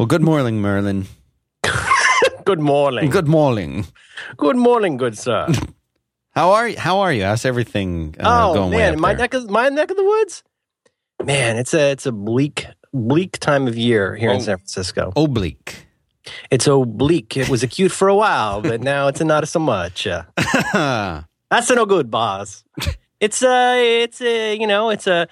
Well, good morning, Merlin. Good morning. Good morning. Good morning, good sir. How are you? How are you? How's everything uh, oh man, my there? neck of my neck of the woods. Man, it's a it's a bleak bleak time of year here Oh. in San Francisco. Oblique. It's oblique. It was acute for a while, but now it's not so much. Uh, that's no good, boss. It's a it's a you know it's a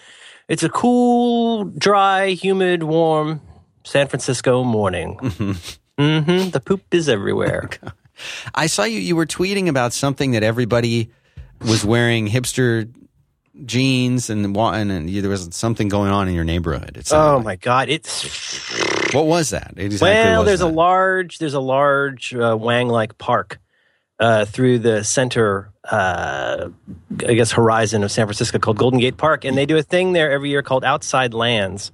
it's a cool, dry, humid, warm San Francisco morning. hmm The poop is everywhere. I saw you. You were tweeting about something that everybody was wearing hipster jeans and and, and there was something going on in your neighborhood. Oh like. my god, it's What was that? Exactly well, there's a large there's a large uh, Wang-like park uh, through the center, uh, I guess, horizon of San Francisco called Golden Gate Park, and they do a thing there every year called Outside Lands.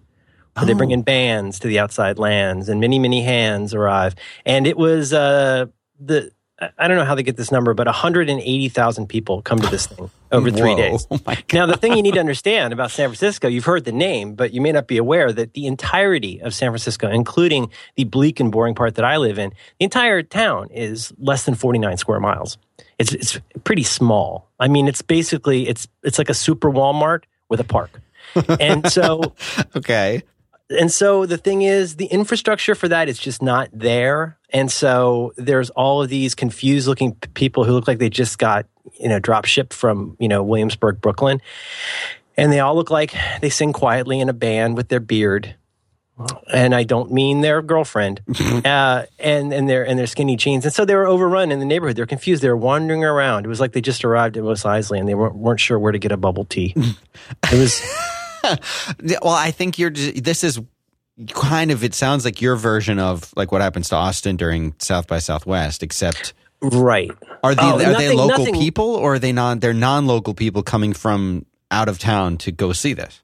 Where They bring Oh. in bands to the outside lands, and many, many hands arrive. And it was uh, the I I don't know how they get this number, but 180,000 people come to this thing over three Whoa. days. Oh. Now, the thing you need to understand about San Francisco, you've heard the name, but you may not be aware that the entirety of San Francisco, including the bleak and boring part that I live in, the entire town is less than 49 square miles. It's, it's pretty small. I mean, it's basically, it's, it's like a super Walmart with a park. And so, Okay. And so the thing is, the infrastructure for that is just not there. And so there's all of these confused looking people who look like they just got, you know, drop shipped from, you know, Williamsburg, Brooklyn. And they all look like they sing quietly in a band with their beard. And I don't mean their girlfriend, uh, and and their and their skinny jeans, and so they were overrun in the neighborhood. They're confused. They were wandering around. It was like they just arrived at Mos Eisley, and they weren't, weren't sure where to get a bubble tea. It was Well, I think you're. This is kind of. It sounds like your version of like what happens to Austin during South by Southwest, except right. are they Oh, are they local nothing- people or are they non? They're non-local people coming from out of town to go see this.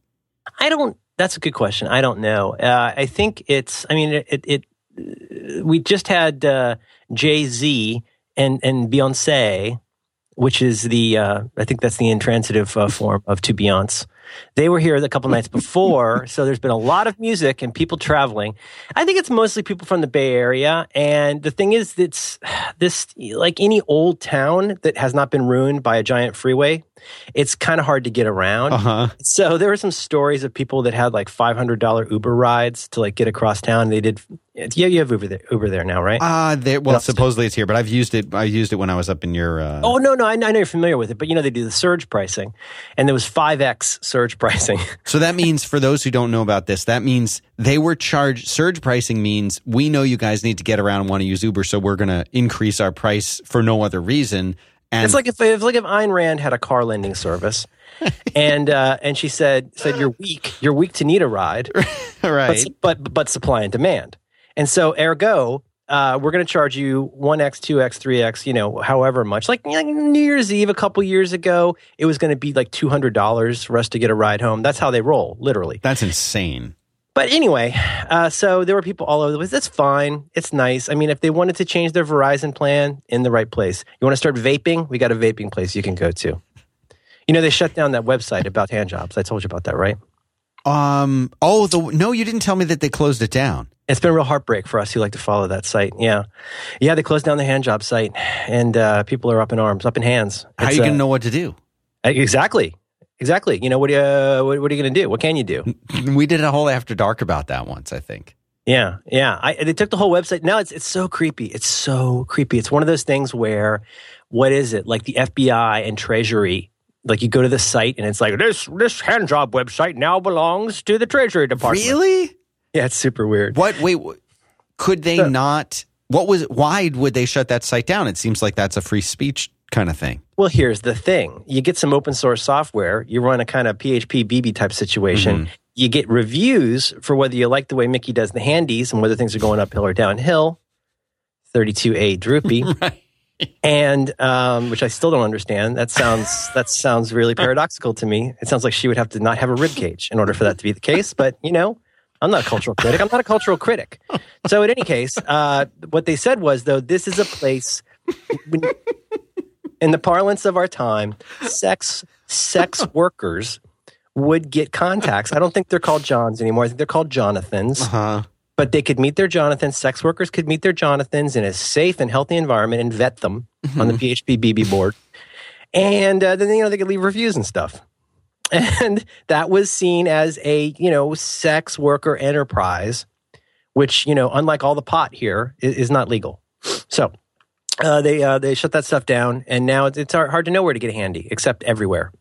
I don't. That's a good question. I don't know. Uh, I think it's. I mean, it. it uh, we just had uh, Jay Z and and Beyonce, which is the. Uh, I think that's the intransitive uh, form of to Beyonce. They were here a couple nights before, so there's been a lot of music and people traveling. I think it's mostly people from the Bay Area, and the thing is, it's this like any old town that has not been ruined by a giant freeway. It's kind of hard to get around. Uh huh. So there were some stories of people that had like five hundred dollar Uber rides to like get across town. They did. Yeah, you have Uber there, Uber there now, right? Uh, they, well, supposedly it's here, but I've used it. I used it when I was up in your. Uh, oh no, no, I, I know you're familiar with it, but you know they do the surge pricing, and there was five x surge pricing. So that means for those who don't know about this, that means they were charged. Surge pricing means we know you guys need to get around and want to use Uber, so we're going to increase our price for no other reason. And it's like if it's like if Ayn Rand had a car lending service, and uh, and she said said you're weak, you're weak to need a ride, right. but, but but supply and demand. And so ergo, uh, we're going to charge you one x, two x, three x, you know, however much. Like, like New Year's Eve a couple years ago, it was going to be like two hundred dollars for us to get a ride home. That's how they roll, literally. That's insane. But anyway, uh, so there were people all over the place. That's fine. It's nice. I mean, if they wanted to change their Verizon plan, in the right place. You want to start vaping? We got a vaping place you can go to. You know, they shut down that website about hand jobs. I told you about that, right? Um. Oh, the no, you didn't tell me that they closed it down. It's been a real heartbreak for us who like to follow that site. Yeah, yeah. They closed down the hand job site, and uh, people are up in arms, up in hands. How are you uh, going to know what to do? Exactly, exactly. You know what? Uh, what, what are you going to do? What can you do? We did a whole after dark about that once. I think. Yeah, yeah. I, they took the whole website. Now it's it's so creepy. It's so creepy. It's one of those things where, what is it? Like the FBI and Treasury. Like you go to the site and it's like this this hand job website now belongs to the Treasury Department. Really? Yeah, it's super weird. What? Wait. Could they So- not? What was? Why would they shut that site down? It seems like that's a free speech kind of thing. Well, here's the thing. You get some open source software, you run a kind of PHP BB type situation. You get reviews for whether you like the way Mickey does the handies and whether things are going uphill or downhill. 32A droopy. Right. And um, which I still don't understand. That sounds that sounds really paradoxical to me. It sounds like she would have to not have a rib cage in order for that to be the case. But you know, I'm not a cultural critic. I'm not a cultural critic. So in any case, uh, what they said was though this is a place when, in the parlance of our time, sex sex workers would get contacts. I don't think they're called Johns anymore. I think they're called Jonathans. Huh. but they could meet their Jonathans. Sex workers could meet their Jonathans in a safe and healthy environment and vet them on the PHP BB board. And uh, then, you know, they could leave reviews and stuff. And that was seen as a, you know, sex worker enterprise, which, you know, unlike all the pot here, is, is not legal. So uh, they uh, they shut that stuff down, and now it's, it's hard hard to know where to get handy, except everywhere.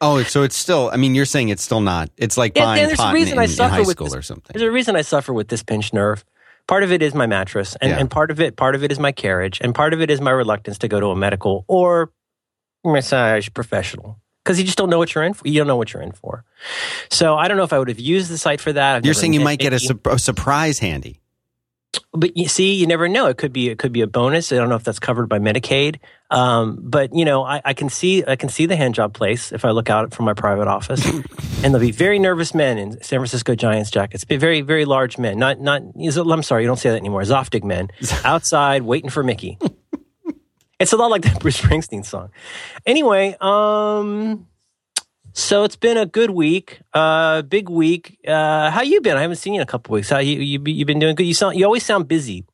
Oh, so it's still. I mean, you're saying it's still not. It's like buying and there's a pot in, reason in, I in suffer high with school this- or something. There's a reason I suffer with this pinched nerve. Part of it is my mattress, and, Yeah. and part of it part of it is my carriage, and part of it is my reluctance to go to a medical or massage professional because you just don't know what you're in for. You don't know what you're in for. So I don't know if I would have used the site for that. I've You're saying you might get a, sup- a surprise handy. but you see, you never know. It could be it could be a bonus. I don't know if that's covered by Medicaid. Um, but you know, I, I can see I can see the hand job place if I look out from my private office, and there'll be very nervous men in San Francisco Giants jackets. Be Very very large men. Not not. I'm sorry, you don't say that anymore. Zoftig men outside waiting for Mickey. It's a lot like that Bruce Springsteen song. Anyway, um. So it's been a good week, uh, big week. Uh, how you been? I haven't seen you in a couple weeks. How you you you been doing? Good. You sound you always sound busy.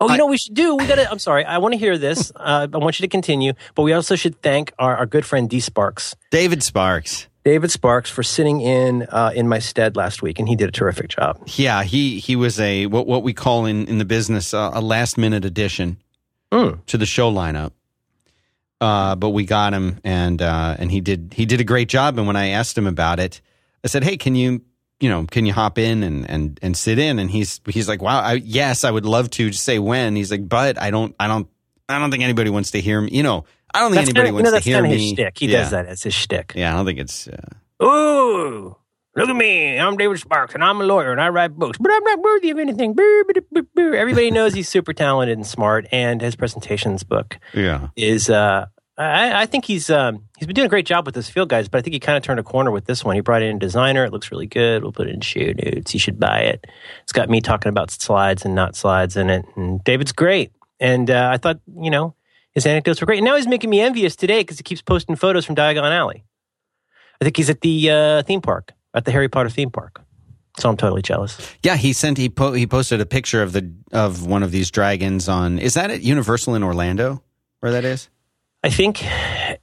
Oh, you I- know what we should do. We got to. I'm sorry. I want to hear this. Uh, I want you to continue, but we also should thank our, our good friend D Sparks, David Sparks. David Sparks, for sitting in uh, in my stead last week, and he did a terrific job. Yeah, he he was a what what we call in in the business uh, a last minute addition Mm. to the show lineup. Uh, but we got him, and uh, and he did he did a great job. And when I asked him about it, I said, "Hey, can you you know can you hop in and and and sit in?" And he's he's like, "Wow, I, yes, I would love to." Just say when. He's like, "But I don't I don't I don't think anybody wants to hear me. You know, I don't think That's anybody kinda, you wants know, to that's hear kind of me." his shtick. He yeah. does that It's his shtick. Yeah, I don't think it's. Uh, Ooh, look at me. I'm David Sparks, and I'm a lawyer, and I write books, but I'm not worthy of anything. Everybody knows he's super talented and smart, and his presentations book yeah. is. Uh, I, I think he's um, he's been doing a great job with this field guys, but I think he kind of turned a corner with this one. He brought in a designer. It looks really good. We'll put it in show notes. You should buy it. It's got me talking about slides and not slides in it. And David's great. And uh, I thought, you know, his anecdotes were great. And now he's making me envious today because he keeps posting photos from Diagon Alley. I think he's at the uh, theme park, at the Harry Potter theme park. So I'm totally jealous. Yeah, he sent he po- he posted a picture of the of one of these dragons on is that at Universal in Orlando where that is? I think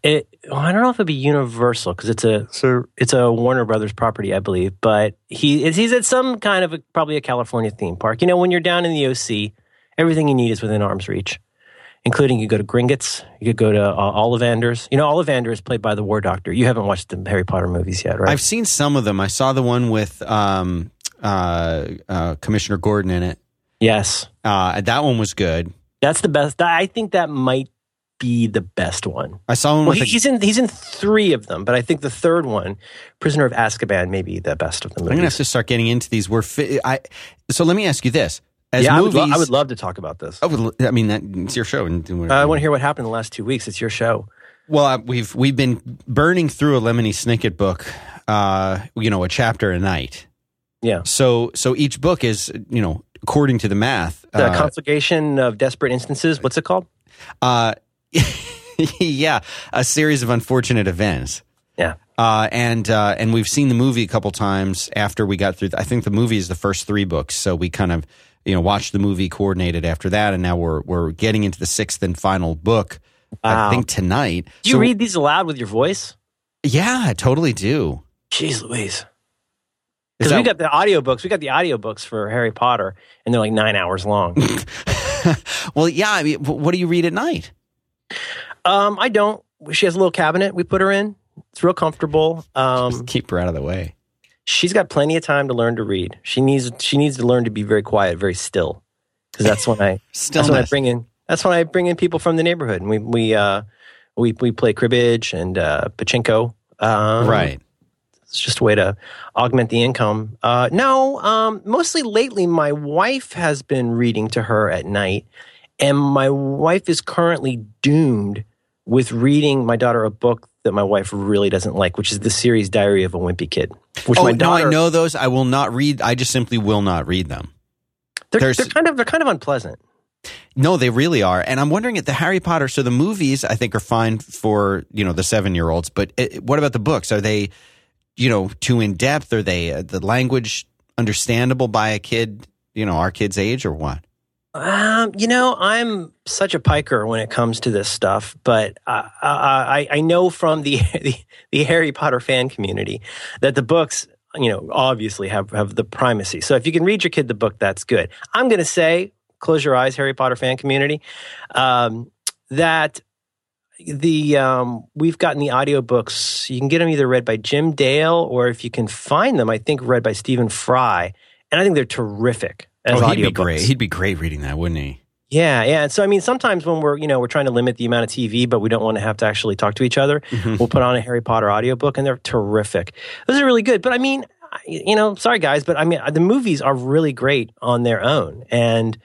it. Well, I don't know if it'd be Universal because it's a so it's a Warner Brothers property, I believe. But he is he's at some kind of a, probably a California theme park. You know, when you're down in the OC, everything you need is within arm's reach, including you go to Gringotts, you could go to uh, Ollivanders. You know, Ollivander is played by the War Doctor. You haven't watched the Harry Potter movies yet, right? I've seen some of them. I saw the one with um, uh, uh, Commissioner Gordon in it. yes, Uh, that one was good. that's the best. I think that might be the best one. I saw one Well, with he, a, he's in he's in three of them, but I think the third one, Prisoner of Azkaban, may be the best of the I'm gonna have to start getting into these. We're fi- I so let me ask you this: as yeah, movies, I would, lo- I would love to talk about this. I, would, I mean, that, it's your show. And do Uh, I want to hear what happened in the last two weeks. It's your show. Well, uh, we've we've been burning through a Lemony Snicket book, uh, you know, a chapter a night. Yeah. So so each book is, you know, according to the math. The uh, conflagration of desperate instances. What's it called? uh, yeah, a series of unfortunate events. Yeah. Uh, and uh, and we've seen the movie a couple times after we got through. I think the movie is the first three books, so we kind of you know watched the movie coordinated after that, and now we're we're getting into the sixth and final book. Wow. I think tonight. Do you So- read these aloud with your voice? Yeah, I totally do. Jeez Louise. Is Because we got the audiobooks. We got the audiobooks for Harry Potter, and they're like nine hours long. well, yeah. I mean, what do you read at night? um, I don't. She has a little cabinet we put her in. It's real comfortable. Um, Just keep her out of the way. She's got plenty of time to learn to read. She needs she needs to learn to be very quiet, very still. Because that's when I that's when I bring in that's when I bring in people from the neighborhood, and we we uh, we we play cribbage and uh, pachinko. Um, right. It's just a way to augment the income. Uh, no, um, mostly lately, my wife has been reading to her at night, and my wife is currently doomed with reading my daughter a book that my wife really doesn't like, which is the series Diary of a Wimpy Kid. Which Oh my no, I know those. I will not read. I just simply will not read them. they're, they're kind of they're kind of unpleasant. No, they really are. And I'm wondering at the Harry Potter. So the movies, I think, are fine for you know the seven year olds. But it, what about the books? Are they, you know, too in depth? Are they uh, the language understandable by a kid you know our kids' age or what? Um, you know, I'm such a piker when it comes to this stuff, but uh, I, I know from the, the, the Harry Potter fan community that the books, you know, obviously have have the primacy. So if you can read your kid the book, that's good. I'm going to say, close your eyes, Harry Potter fan community, um, that the um, we've gotten the audiobooks. You can get them either read by Jim Dale or if you can find them, I think read by Stephen Fry, and I think they're terrific as oh, he'd be great. He'd be great reading that, wouldn't he? Yeah, yeah. And so I mean, sometimes when we're you know we're trying to limit the amount of TV, but we don't want to have to actually talk to each other, Mm-hmm. we'll put on a Harry Potter audiobook, and they're terrific. Those are really good. But I mean, I- you know, sorry guys, but I mean, the movies are really great on their own, and.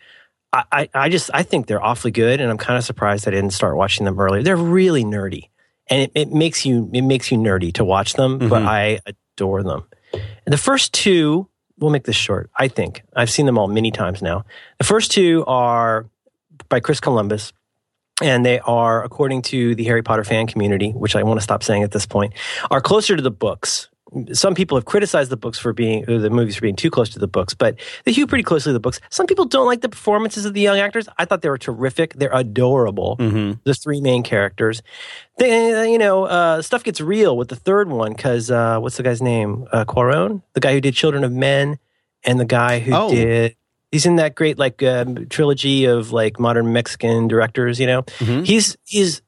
I, I- I just I think they're awfully good, and I'm kind of surprised I didn't start watching them earlier. They're really nerdy, and it, it makes you it makes you nerdy to watch them. But Mhm. I adore them. And the first two, we'll make this short. I think I've seen them all many times now. The first two are by Chris Columbus, and they are, according to the Harry Potter fan community, which I want to stop saying at this point, are closer to the books. Some people have criticized the books for being, or the movies for being too close to the books, but they hew pretty closely to the books. Some people don't like the performances of the young actors. I thought they were terrific. They're adorable. Mm-hmm. The three main characters. They, you know, uh, stuff gets real with the third one because uh, what's the guy's name? Uh, Cuarón, the guy who did Children of Men, and the guy who Oh. did. He's in that great like um, trilogy of like modern Mexican directors. You know, Mhm. he's he's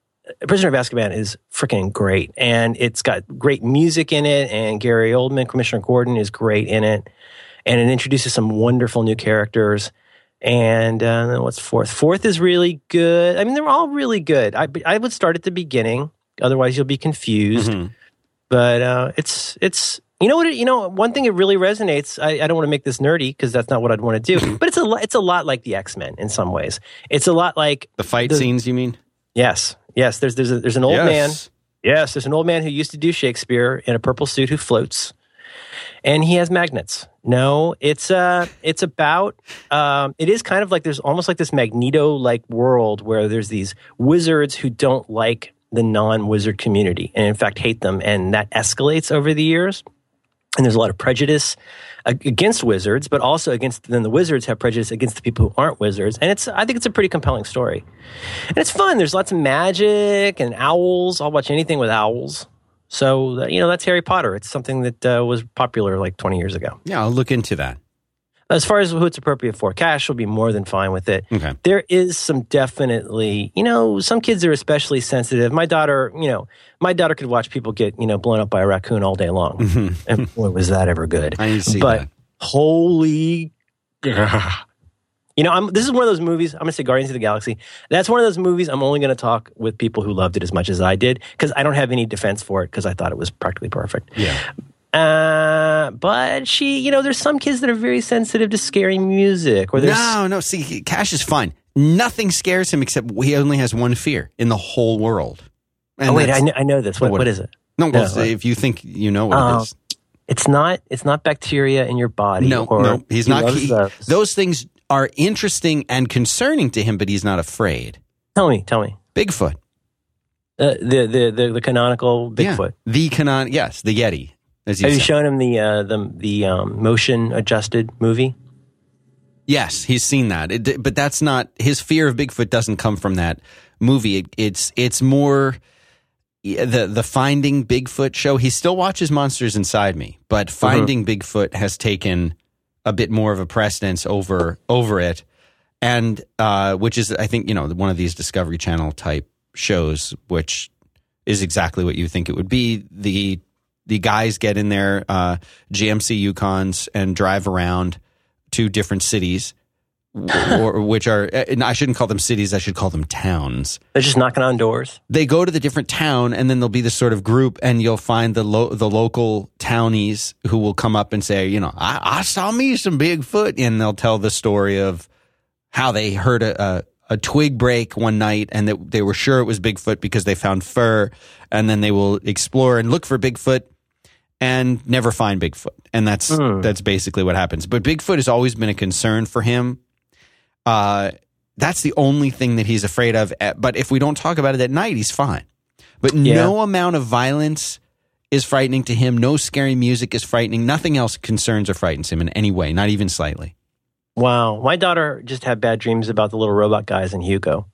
Prisoner of Azkaban is freaking great, and it's got great music in it. And Gary Oldman, Commissioner Gordon, is great in it, and it introduces some wonderful new characters. And uh, then what's fourth? Fourth is really good. I mean, they're all really good. I I would start at the beginning, otherwise you'll be confused. Mhm. But uh, it's it's you know what it, you know one thing that really resonates. I, I don't want to make this nerdy because that's not what I'd want to do. but it's a it's a lot like the X Men in some ways. It's a lot like The fight The- scenes, you mean? yes yes. There's there's a, there's an old man Yes. Yes, there's an old man who used to do Shakespeare in a purple suit who floats, and he has magnets. No, it's uh, it's about. Um, it is kind of like there's almost like this Magneto like world where there's these wizards who don't like the non-wizard community, and in fact hate them, and that escalates over the years. And there's a lot of prejudice against wizards, but also against then the wizards have prejudice against the people who aren't wizards. And it's I think it's a pretty compelling story. And it's fun. There's lots of magic and owls. I'll watch anything with owls. So, you know, that's Harry Potter. It's something that uh, was popular like 20 years ago. Yeah, I'll look into that. As far as who it's appropriate for, Cash will be more than fine with it. Okay. There is some definitely, you know, some kids are especially sensitive. My daughter, you know, my daughter could watch people get, you know, blown up by a raccoon all day long. Mhm. and boy, was that ever good. I to see But that. holy you know I'm, this is one of those movies i'm going to say guardians of the galaxy that's one of those movies i'm only going to talk with people who loved it as much as i did because i don't have any defense for it because i thought it was practically perfect Yeah. Uh, but she you know there's some kids that are very sensitive to scary music or there's No, no. See, Cash is fine. Nothing scares him except he only has one fear in the whole world. And oh wait I know, I know this what, what- is it no. Well, No, if you think you know what Oh, it is, it's not it's not bacteria in your body no, or no, he's he not. he- those. those things are interesting and concerning to him, but he's not afraid. tell me tell me Bigfoot, uh, the, the the the canonical Yeah. bigfoot the canon, yes, the Yeti, as you Have you said. shown him the uh, the the um, motion adjusted movie? Yes, he's seen that. It, but that's not his fear of Bigfoot doesn't come from that movie. It, it's it's more the the Finding Bigfoot show. He still watches Monsters Inside Me, but Uh-huh. Finding Bigfoot has taken a bit more of a precedence over over it, and uh, which is I think you know one of these Discovery Channel type shows, which is exactly what you think it would be. The the guys get in their uh, GMC Yukons and drive around to different cities, or, which are and I shouldn't call them cities. I should call them towns. They're just knocking on doors. They go to the different town, and then there'll be this sort of group, and you'll find the lo- the local townies who will come up and say, you know, I, I saw me some Bigfoot, and they'll tell the story of how they heard a, a a twig break one night, and that they were sure it was Bigfoot because they found fur, and then they will explore and look for Bigfoot and never find Bigfoot. And that's Hmm. that's basically what happens. But Bigfoot has always been a concern for him. Uh, that's the only thing that he's afraid of. Uh, But if we don't talk about it at night, he's fine. But no amount of violence is frightening to him. No scary music is frightening. Nothing else concerns or frightens him in any way, not even slightly. Wow. My daughter just had bad dreams about the little robot guys in Hugo.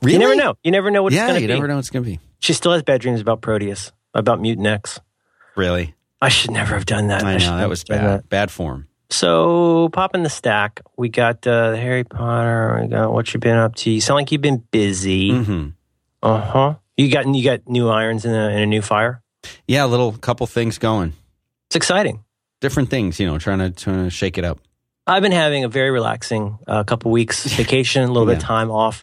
Really? You never know. You never know what it's Yeah, going you to be. never know what it's going to be. She still has bad dreams about Proteus, about Mutant X. Really? I should never have done that. I should know that was bad. that. Bad form. So, popping the stack. We got uh, the Harry Potter. We got what you've been up to. You sound like you've been busy. hmm Uh huh. You got you got new irons in a in a new fire. Yeah, a little couple things going. It's exciting. Different things, you know, trying to, trying to shake it up. I've been having a very relaxing uh, couple weeks vacation, a little bit of time off.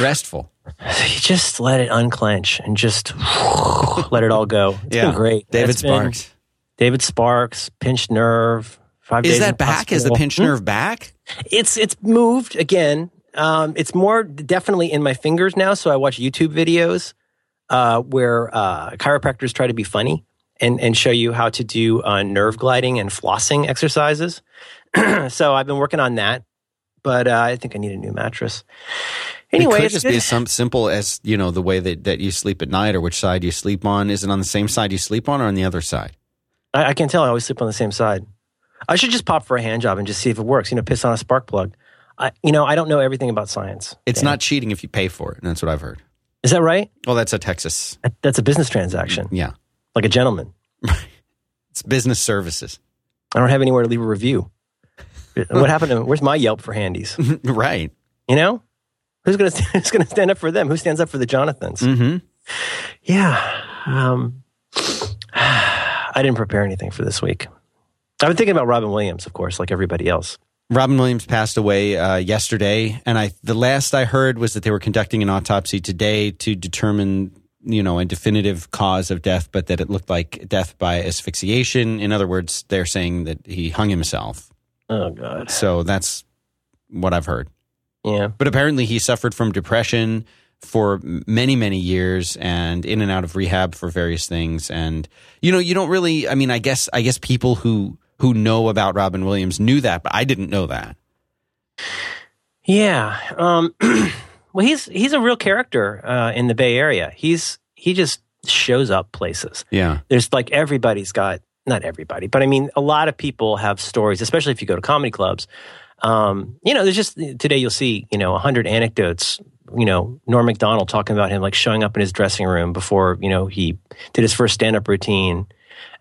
Restful. You just let it unclench and just let it all go. It's yeah. been great. David been- Sparks. David Sparks, pinched nerve. Five Is that back? Is the hospital. pinched nerve back? It's it's moved again. Um, it's more definitely in my fingers now. So I watch YouTube videos uh, where uh, chiropractors try to be funny and and show you how to do uh, nerve gliding and flossing exercises. so I've been working on that, but uh, I think I need a new mattress. Anyway, it could it's just good. be as some simple as you know the way that, that you sleep at night or which side you sleep on. Is it on the same side you sleep on or on the other side? I, I can tell I always sleep on the same side. I should just pop for a hand job and just see if it works. You know, piss on a spark plug. I, you know, I don't know everything about science. It's Dan. not cheating if you pay for it. And that's what I've heard. Is that right? Well, that's a Texas. That's a business transaction, Yeah, like a gentleman. it's business services. I don't have anywhere to leave a review. What happened to where's my Yelp for handies? right. You know, who's gonna who's gonna stand up for them? Who stands up for the Jonathans? Mm-hmm. Yeah. Um, I didn't prepare anything for this week. I've been thinking about Robin Williams, of course, like everybody else. Robin Williams passed away uh, yesterday, and I the last I heard was that they were conducting an autopsy today to determine, you know, a definitive cause of death, but that it looked like death by asphyxiation. In other words, they're saying that he hung himself. Oh God. So that's what I've heard. Yeah. But apparently, he suffered from depression for many, many years, and in and out of rehab for various things. And you know, you don't really. I mean, I guess, I guess people who who know about Robin Williams knew that, but I didn't know that. Yeah. Um, well, he's he's a real character uh, in the Bay Area. He's he just shows up places. Yeah. There's like everybody's got not everybody, but I mean a lot of people have stories, especially if you go to comedy clubs. Um, you know, there's just today you'll see you know a hundred anecdotes. You know, Norm Macdonald talking about him like showing up in his dressing room before you know he did his first stand up routine,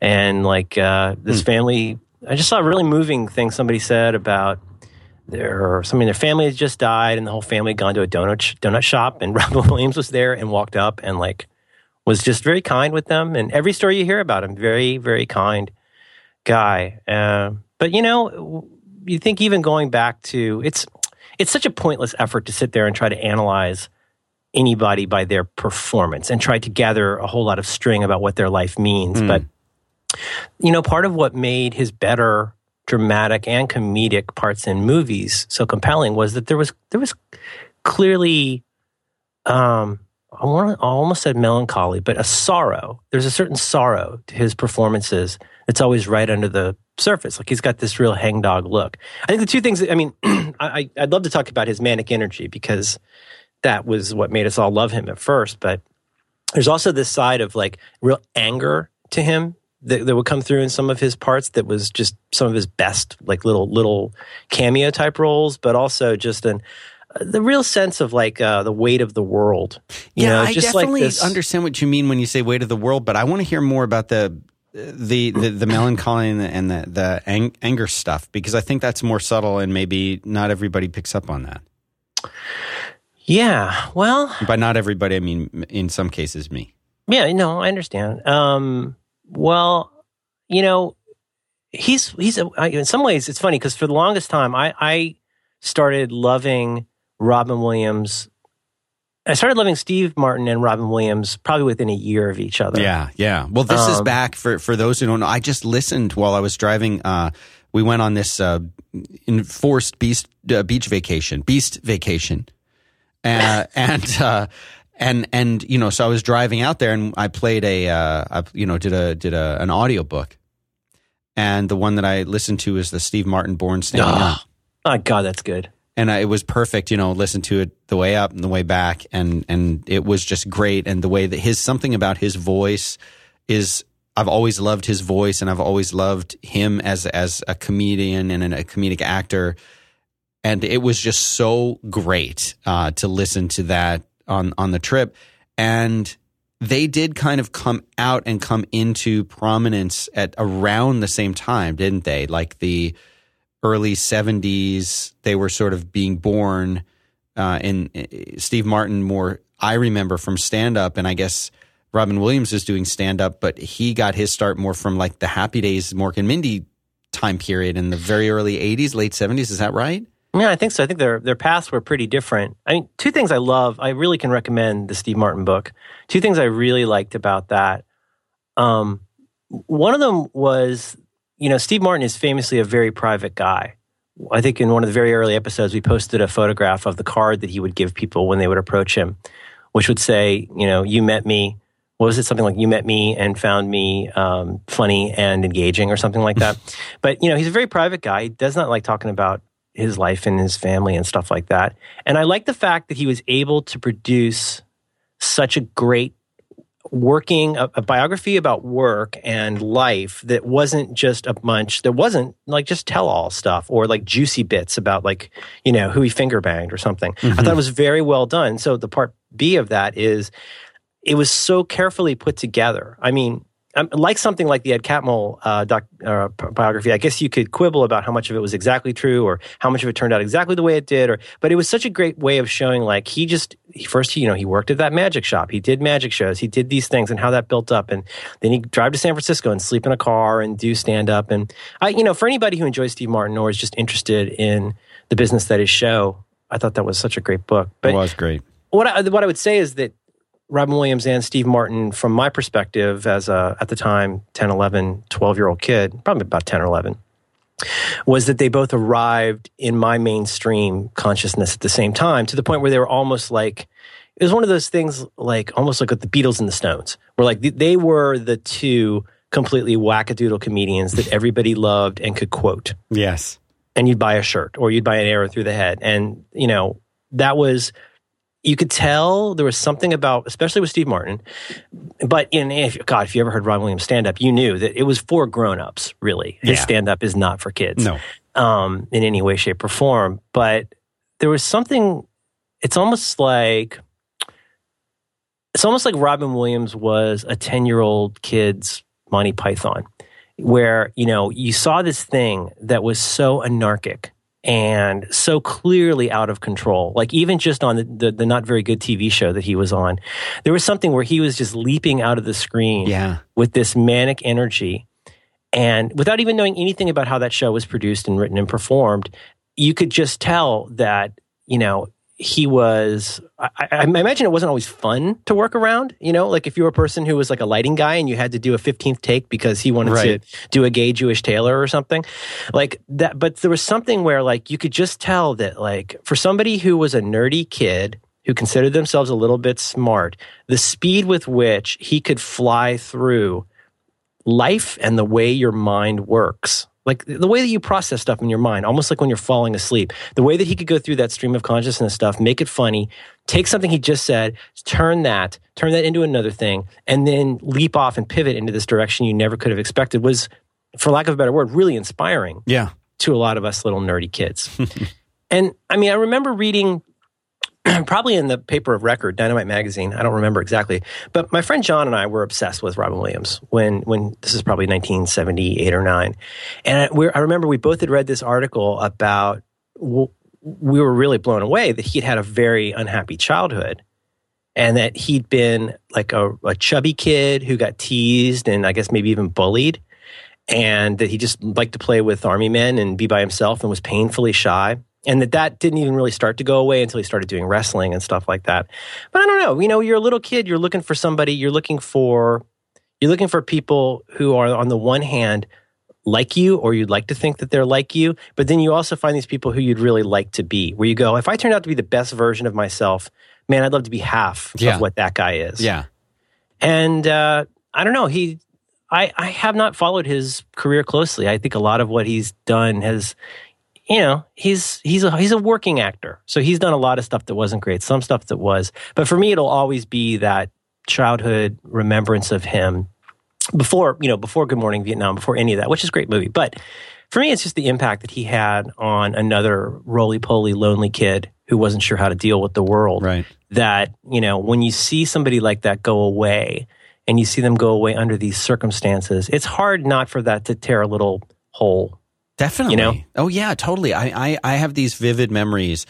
and like uh, this family. I just saw a really moving thing somebody said about their somebody in their family had just died, and the whole family had gone to a donut sh- donut shop, and Robin Williams was there and walked up and like was just very kind with them. And every story you hear about him, very very kind guy. Uh, but you know, you think even going back to it's it's such a pointless effort to sit there and try to analyze anybody by their performance and try to gather a whole lot of string about what their life means. Mm. But you know, part of what made his better dramatic and comedic parts in movies so compelling was that there was there was clearly um I almost said melancholy, but a sorrow. There's a certain sorrow to his performances It's always right under the surface. Like he's got this real hangdog look. I think the two things. I mean, I, I'd love to talk about his manic energy because that was what made us all love him at first. But there's also this side of like real anger to him that, that would come through in some of his parts that was just some of his best like little little cameo type roles but also just an the real sense of like uh, the weight of the world you yeah, know I just like definitely this understand what you mean when you say weight of the world, but I want to hear more about the the the, the melancholy and the, and the, the ang- anger stuff because I think that's more subtle and maybe not everybody picks up on that. yeah well By not everybody, I mean in some cases me. Yeah, no, I understand. Um, well, you know, he's he's in some ways it's funny because for the longest time I I started loving Robin Williams. I started loving Steve Martin and Robin Williams probably within a year of each other. Yeah, yeah. Well, this is Um, back for for those who don't know. I just listened while I was driving. Uh, we went on this uh, enforced beast uh, beach vacation, beast vacation, uh, and uh, and and you know, so I was driving out there, and I played a, uh, I, you know, did a did a an audio book, and the one that I listened to is the Steve Martin Born Standing Ah. Up Oh God, that's good. And I, it was perfect. You know, listen to it the way up and the way back, and and it was just great. And the way that his something about his voice is I've always loved his voice, and I've always loved him as as a comedian and a comedic actor. And it was just so great uh, to listen to that on on the trip, and they did kind of come out and come into prominence at around the same time, didn't they? Like the early '70s, they were sort of being born. Uh, and uh, Steve Martin, more I remember from stand up, and I guess Robin Williams is doing stand up, but he got his start more from like the Happy Days, Mork and Mindy time period in the very early '80s, late '70s. Is that right? Yeah, I think so. I think their their paths were pretty different. I mean, two things I love. I really can recommend the Steve Martin book. Two things I really liked about that. Um, one of them was, you know, Steve Martin is famously a very private guy. I think in one of the very early episodes, we posted a photograph of the card that he would give people when they would approach him, which would say, you know, you met me. What was it? Something like you met me and found me um, funny and engaging or something like that. but, you know, he's a very private guy. He does not like talking about his life and his family and stuff like that. And I like the fact that he was able to produce such a great working a, a, biography about work and life that wasn't just a bunch that wasn't like just tell all stuff or like juicy bits about like you know who he finger banged or something. Mm-hmm. i thought it was very well done. So the part b of that is it was so carefully put together. I mean um, like something like the Ed Catmull uh, doc, uh, biography, I guess you could quibble about how much of it was exactly true or how much of it turned out exactly the way it did. Or, but it was such a great way of showing, like he just he first, you know, he worked at that magic shop, he did magic shows, he did these things, and how that built up, and then he drive to San Francisco and sleep in a car and do stand up. And I, you know, for anybody who enjoys Steve Martin or is just interested in the business that is show, I thought that was such a great book. But it was great. What I, what I would say is that Robin Williams and Steve Martin, from my perspective as a, at the time, 10, 11, 12 year old kid, probably about 10 or 11, was that they both arrived in my mainstream consciousness at the same time to the point where they were almost like, it was one of those things like almost like with the Beatles and the Stones, where like they were the two completely wackadoodle comedians that everybody loved and could quote. Yes. And you'd buy a shirt or you'd buy an arrow through the head. And, you know, that was you could tell there was something about, especially with Steve Martin. But in if God, if you ever heard Robin Williams stand up, you knew that it was for grown ups. Really, his yeah. stand up is not for kids. No, um, in any way, shape, or form. But there was something. It's almost like it's almost like Robin Williams was a ten year old kid's Monty Python, where you know you saw this thing that was so anarchic and so clearly out of control. Like even just on the, the, the, not very good TV show that he was on, there was something where he was just leaping out of the screen yeah. with this manic energy. And without even knowing anything about how that show was produced and written and performed, you could just tell that, you know, he was I, I, imagine it wasn't always fun to work around you know like if you were a person who was like a lighting guy and you had to do a 15th take because he wanted right. to do a gay jewish tailor or something like that but there was something where like you could just tell that like for somebody who was a nerdy kid who considered themselves a little bit smart the speed with which he could fly through life and the way your mind works like the way that you process stuff in your mind, almost like when you're falling asleep. The way that he could go through that stream of consciousness stuff, make it funny, take something he just said, turn that, turn that into another thing, and then leap off and pivot into this direction you never could have expected was, for lack of a better word, really inspiring. Yeah. To a lot of us little nerdy kids. and I mean, I remember reading probably in the paper of record, Dynamite Magazine. I don't remember exactly, but my friend John and I were obsessed with Robin Williams when when this is probably 1978 or nine, and I, I remember we both had read this article about. we were really blown away that he'd had a very unhappy childhood, and that he'd been like a, a chubby kid who got teased and I guess maybe even bullied, and that he just liked to play with army men and be by himself and was painfully shy and that that didn't even really start to go away until he started doing wrestling and stuff like that. But I don't know. You know, you're a little kid. You're looking for somebody. You're looking for you're looking for people who are on the one hand like you or you'd like to think that they're like you but then you also find these people who you'd really like to be where you go if i turned out to be the best version of myself man i'd love to be half yeah. of what that guy is yeah and uh, i don't know he I, I have not followed his career closely i think a lot of what he's done has you know, he's he's a he's a working actor. So he's done a lot of stuff that wasn't great, some stuff that was. But for me it'll always be that childhood remembrance of him before you know before Good Morning Vietnam, before any of that, which is a great movie. But for me, it's just the impact that he had on another roly poly lonely kid who wasn't sure how to deal with the world. Right. That you know when you see somebody like that go away, and you see them go away under these circumstances, it's hard not for that to tear a little hole. Definitely. You know? Oh yeah, totally. I, I I have these vivid memories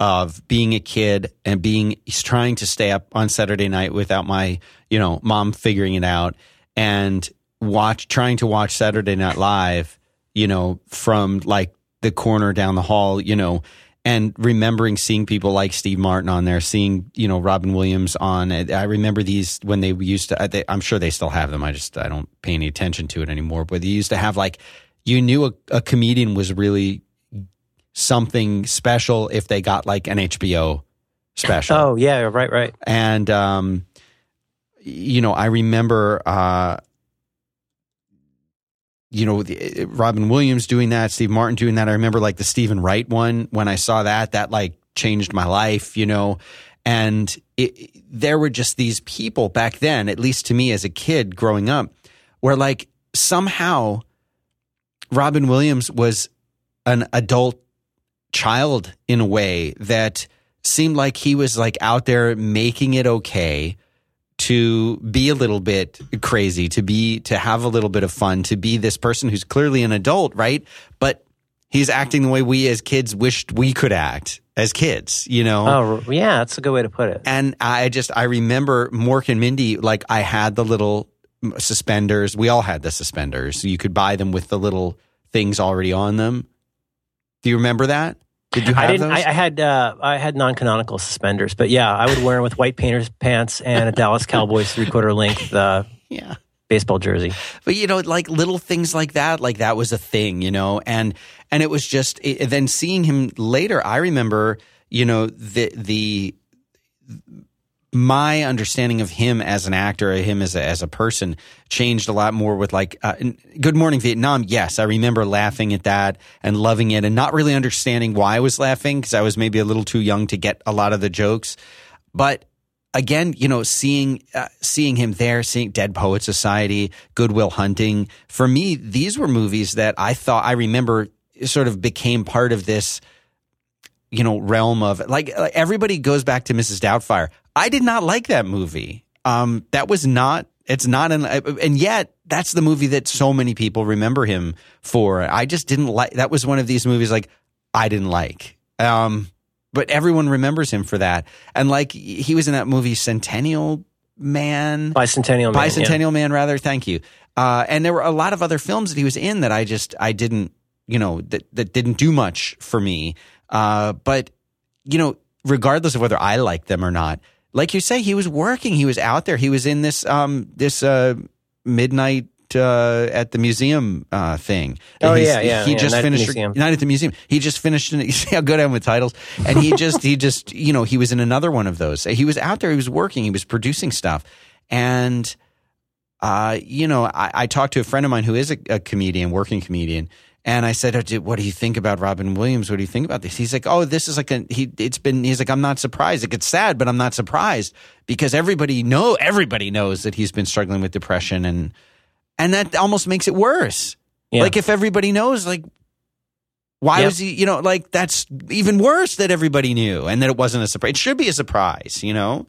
of being a kid and being trying to stay up on Saturday night without my, you know, mom figuring it out and watch trying to watch Saturday Night Live, you know, from like the corner down the hall, you know, and remembering seeing people like Steve Martin on there, seeing you know Robin Williams on. I remember these when they used to. They, I'm sure they still have them. I just I don't pay any attention to it anymore. But they used to have like you knew a, a comedian was really something special if they got like an HBO special. Oh yeah, right, right. And um, you know, I remember uh, you know, the, Robin Williams doing that, Steve Martin doing that. I remember like the Stephen Wright one when I saw that, that like changed my life, you know. And it, there were just these people back then, at least to me as a kid growing up, where like somehow Robin Williams was an adult child in a way that seemed like he was like out there making it okay to be a little bit crazy, to be to have a little bit of fun, to be this person who's clearly an adult, right? But he's acting the way we as kids wished we could act as kids, you know? Oh, yeah, that's a good way to put it. And I just I remember Mork and Mindy like I had the little suspenders. We all had the suspenders. You could buy them with the little things already on them. Do you remember that? Did you have I didn't. those? I, I had uh, I had non-canonical suspenders, but yeah, I would wear them with white painter's pants and a Dallas Cowboys three-quarter length uh, yeah. baseball jersey. But you know, like little things like that, like that was a thing, you know, and and it was just it, then seeing him later. I remember, you know, the the my understanding of him as an actor, him as a, as a person, changed a lot more with like uh, Good Morning Vietnam. Yes, I remember laughing at that and loving it, and not really understanding why I was laughing because I was maybe a little too young to get a lot of the jokes. But again, you know, seeing uh, seeing him there, seeing Dead Poet Society, Good Will Hunting. For me, these were movies that I thought I remember sort of became part of this you know realm of like, like everybody goes back to Mrs. Doubtfire. I did not like that movie. Um, that was not. It's not an, and yet that's the movie that so many people remember him for. I just didn't like. That was one of these movies like I didn't like. Um, but everyone remembers him for that. And like he was in that movie Centennial Man, Bicentennial Man, Bicentennial yeah. Man, rather. Thank you. Uh, and there were a lot of other films that he was in that I just I didn't you know that that didn't do much for me. Uh, but you know, regardless of whether I like them or not, like you say, he was working. He was out there. He was in this um this uh midnight uh, at the museum uh, thing. Oh He's- yeah, yeah. He yeah, just Night at the finished Museum. night at the museum. He just finished. You see how good I am with titles. And he just he just you know he was in another one of those. He was out there. He was working. He was producing stuff. And uh, you know, I, I talked to a friend of mine who is a, a comedian, working comedian. And I said, "Oh, "What do you think about Robin Williams? What do you think about this?" He's like, "Oh, this is like a he. It's been. He's like, I'm not surprised. It gets sad, but I'm not surprised because everybody know everybody knows that he's been struggling with depression, and and that almost makes it worse. Yeah. Like if everybody knows, like why Yep. was he? You know, like that's even worse that everybody knew and that it wasn't a surprise. It should be a surprise, you know.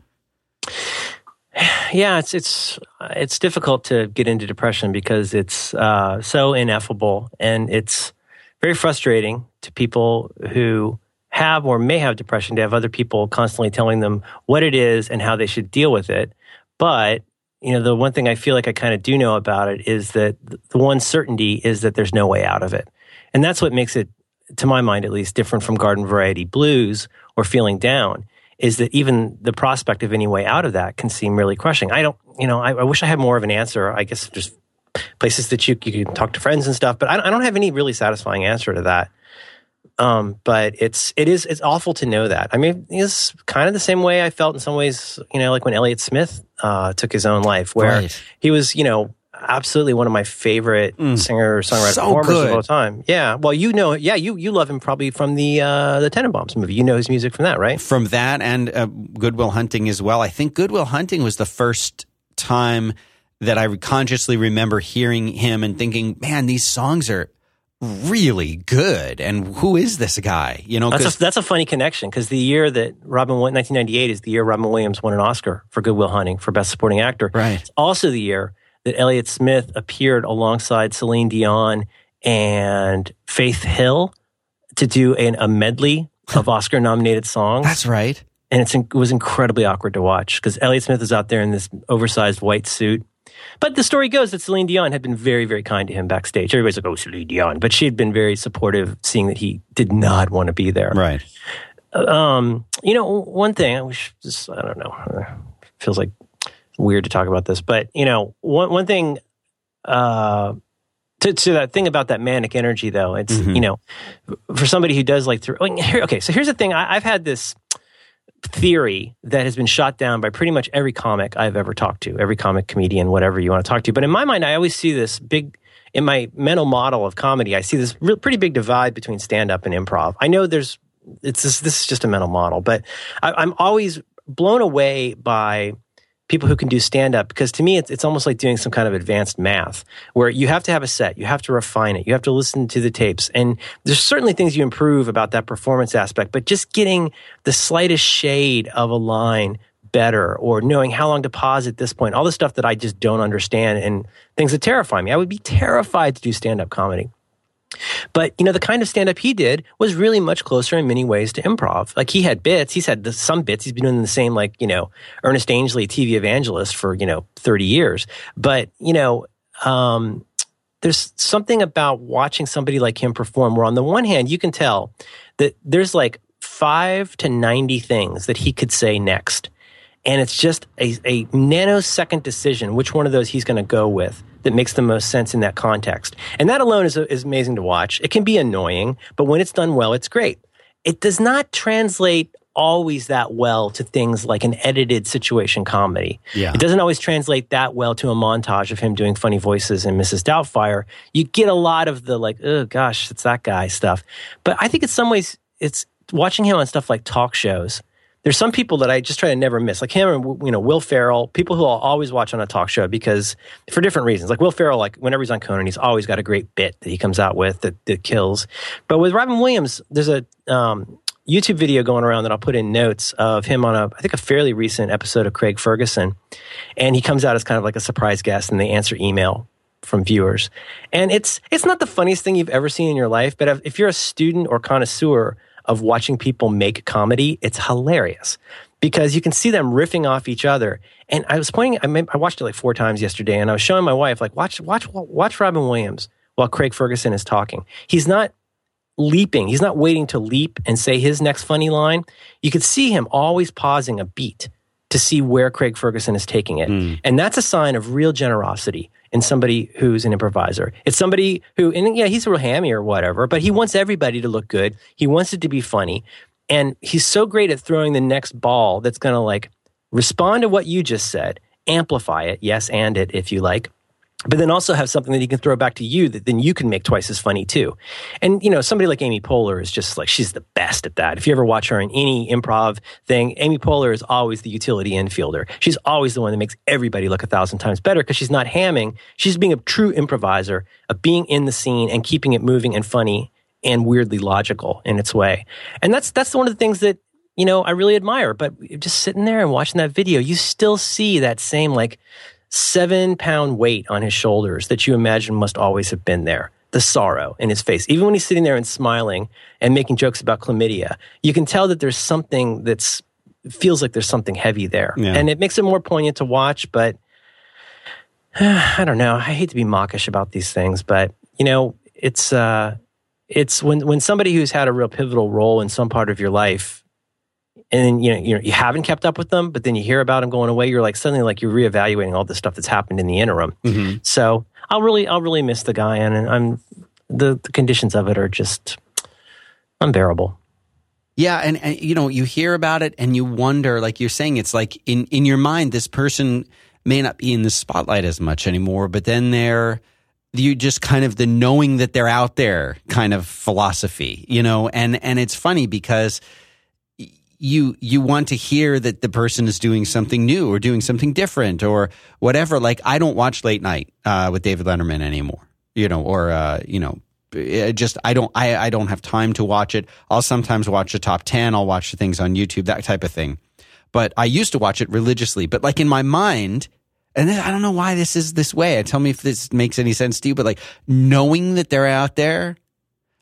yeah, it's it's it's difficult to get into depression because it's uh, so ineffable and it's very frustrating to people who have or may have depression to have other people constantly telling them what it is and how they should deal with it. But you know, the one thing I feel like I kind of do know about it is that the one certainty is that there's no way out of it, and that's what makes it, to my mind at least, different from garden variety blues or feeling down is that even the prospect of any way out of that can seem really crushing. I don't, you know, I, I wish I had more of an answer. I guess just places that you you can talk to friends and stuff, but I, I don't have any really satisfying answer to that. Um, but it's it is it's awful to know that. I mean, it's kind of the same way I felt in some ways. You know, like when Elliott Smith uh, took his own life, where Right. he was, you know, absolutely one of my favorite singer songwriter So performers good. of all time. Yeah, well, you know, yeah, you you love him probably from the uh, the Tenenbaums movie. You know his music from that, right? From that and uh, Good Will Hunting as well. I think Good Will Hunting was the first time that I consciously remember hearing him and thinking, man, these songs are really good. And who is this guy? You know, that's a, that's a funny connection because the year that Robin 1998 is the year Robin Williams won an Oscar for Good Will Hunting for Best Supporting Actor. Right. It's also the year that Elliott Smith appeared alongside Celine Dion and Faith Hill to do an, a medley of Oscar nominated songs. That's right. And it was incredibly awkward to watch because Elliott Smith is out there in this oversized white suit. But the story goes that Celine Dion had been very, very kind to him backstage. Everybody's like, oh, Celine Dion. But she had been very supportive, seeing that he did not want to be there. Right. Um, you know, one thing, I wish just, I don't know, feels like weird to talk about this, but, you know, one, one thing, uh, to, to that thing about that manic energy, though, it's mm-hmm. you know, for somebody who does like through. Okay, so here's the thing: I, I've had this theory that has been shot down by pretty much every comic I've ever talked to, every comic, comedian, whatever you want to talk to. But in my mind, I always see this big, in my mental model of comedy, I see this real, pretty big divide between stand up and improv. I know there's, it's this, this is just a mental model, but I, I'm always blown away by people who can do stand up because to me it's, it's almost like doing some kind of advanced math where you have to have a set you have to refine it you have to listen to the tapes and there's certainly things you improve about that performance aspect but just getting the slightest shade of a line better or knowing how long to pause at this point all the stuff that i just don't understand and things that terrify me. I would be terrified to do stand-up comedy but you know, the kind of stand up he did was really much closer in many ways to improv. Like he had bits, he's had some bits. He's been doing the same, like you know, Ernest Angley, TV evangelist for you know thirty years. But you know, um, there's something about watching somebody like him perform. Where on the one hand, you can tell that there's like five to ninety things that he could say next, and it's just a, a nanosecond decision which one of those he's going to go with that makes the most sense in that context. And that alone is, is amazing to watch. It can be annoying, but when it's done well, it's great. It does not translate always that well to things like an edited situation comedy. Yeah. It doesn't always translate that well to a montage of him doing funny voices in Mrs. Doubtfire. You get a lot of the like, oh gosh, it's that guy stuff. But I think in some ways, it's watching him on stuff like talk shows there's some people that I just try to never miss, like him and you know Will Ferrell, people who I'll always watch on a talk show because for different reasons. Like Will Ferrell, like whenever he's on Conan, he's always got a great bit that he comes out with that, that kills. But with Robin Williams, there's a um, YouTube video going around that I'll put in notes of him on a I think a fairly recent episode of Craig Ferguson, and he comes out as kind of like a surprise guest, and they answer email from viewers, and it's it's not the funniest thing you've ever seen in your life, but if you're a student or connoisseur of watching people make comedy, it's hilarious because you can see them riffing off each other. And I was pointing, I, mean, I watched it like four times yesterday, and I was showing my wife, like, watch, watch, watch Robin Williams while Craig Ferguson is talking. He's not leaping. He's not waiting to leap and say his next funny line. You could see him always pausing a beat to see where Craig Ferguson is taking it. Mm. And that's a sign of real generosity in somebody who's an improviser. It's somebody who, and yeah, he's a real hammy or whatever, but he wants everybody to look good. He wants it to be funny. And he's so great at throwing the next ball that's going to like respond to what you just said, amplify it, yes, and it if you like, but then also have something that he can throw back to you that then you can make twice as funny too. And, you know, somebody like Amy Poehler is just like, she's the best at that. If you ever watch her in any improv thing, Amy Poehler is always the utility infielder. She's always the one that makes everybody look a thousand times better because she's not hamming. She's being a true improviser of being in the scene and keeping it moving and funny and weirdly logical in its way. And that's, that's one of the things that, you know, I really admire. But just sitting there and watching that video, you still see that same like, seven pound weight on his shoulders that you imagine must always have been there. The sorrow in his face. Even when he's sitting there and smiling and making jokes about chlamydia, you can tell that there's something that's feels like there's something heavy there. Yeah. And it makes it more poignant to watch, but I don't know. I hate to be mawkish about these things, but you know, it's uh it's when when somebody who's had a real pivotal role in some part of your life and then you know, you know you haven't kept up with them, but then you hear about them going away. You're like suddenly like you're reevaluating all the stuff that's happened in the interim. Mm-hmm. So I'll really I'll really miss the guy, and I'm the the conditions of it are just unbearable. Yeah, and, and you know you hear about it and you wonder, like you're saying, it's like in in your mind this person may not be in the spotlight as much anymore, but then they're you just kind of the knowing that they're out there kind of philosophy, you know, and and it's funny because you you want to hear that the person is doing something new or doing something different or whatever. Like I don't watch late night uh, with David Letterman anymore, you know, or uh, you know, just I don't I I don't have time to watch it. I'll sometimes watch the top ten. I'll watch the things on YouTube, that type of thing. But I used to watch it religiously. But like in my mind, and I don't know why this is this way. Tell me if this makes any sense to you. But like knowing that they're out there,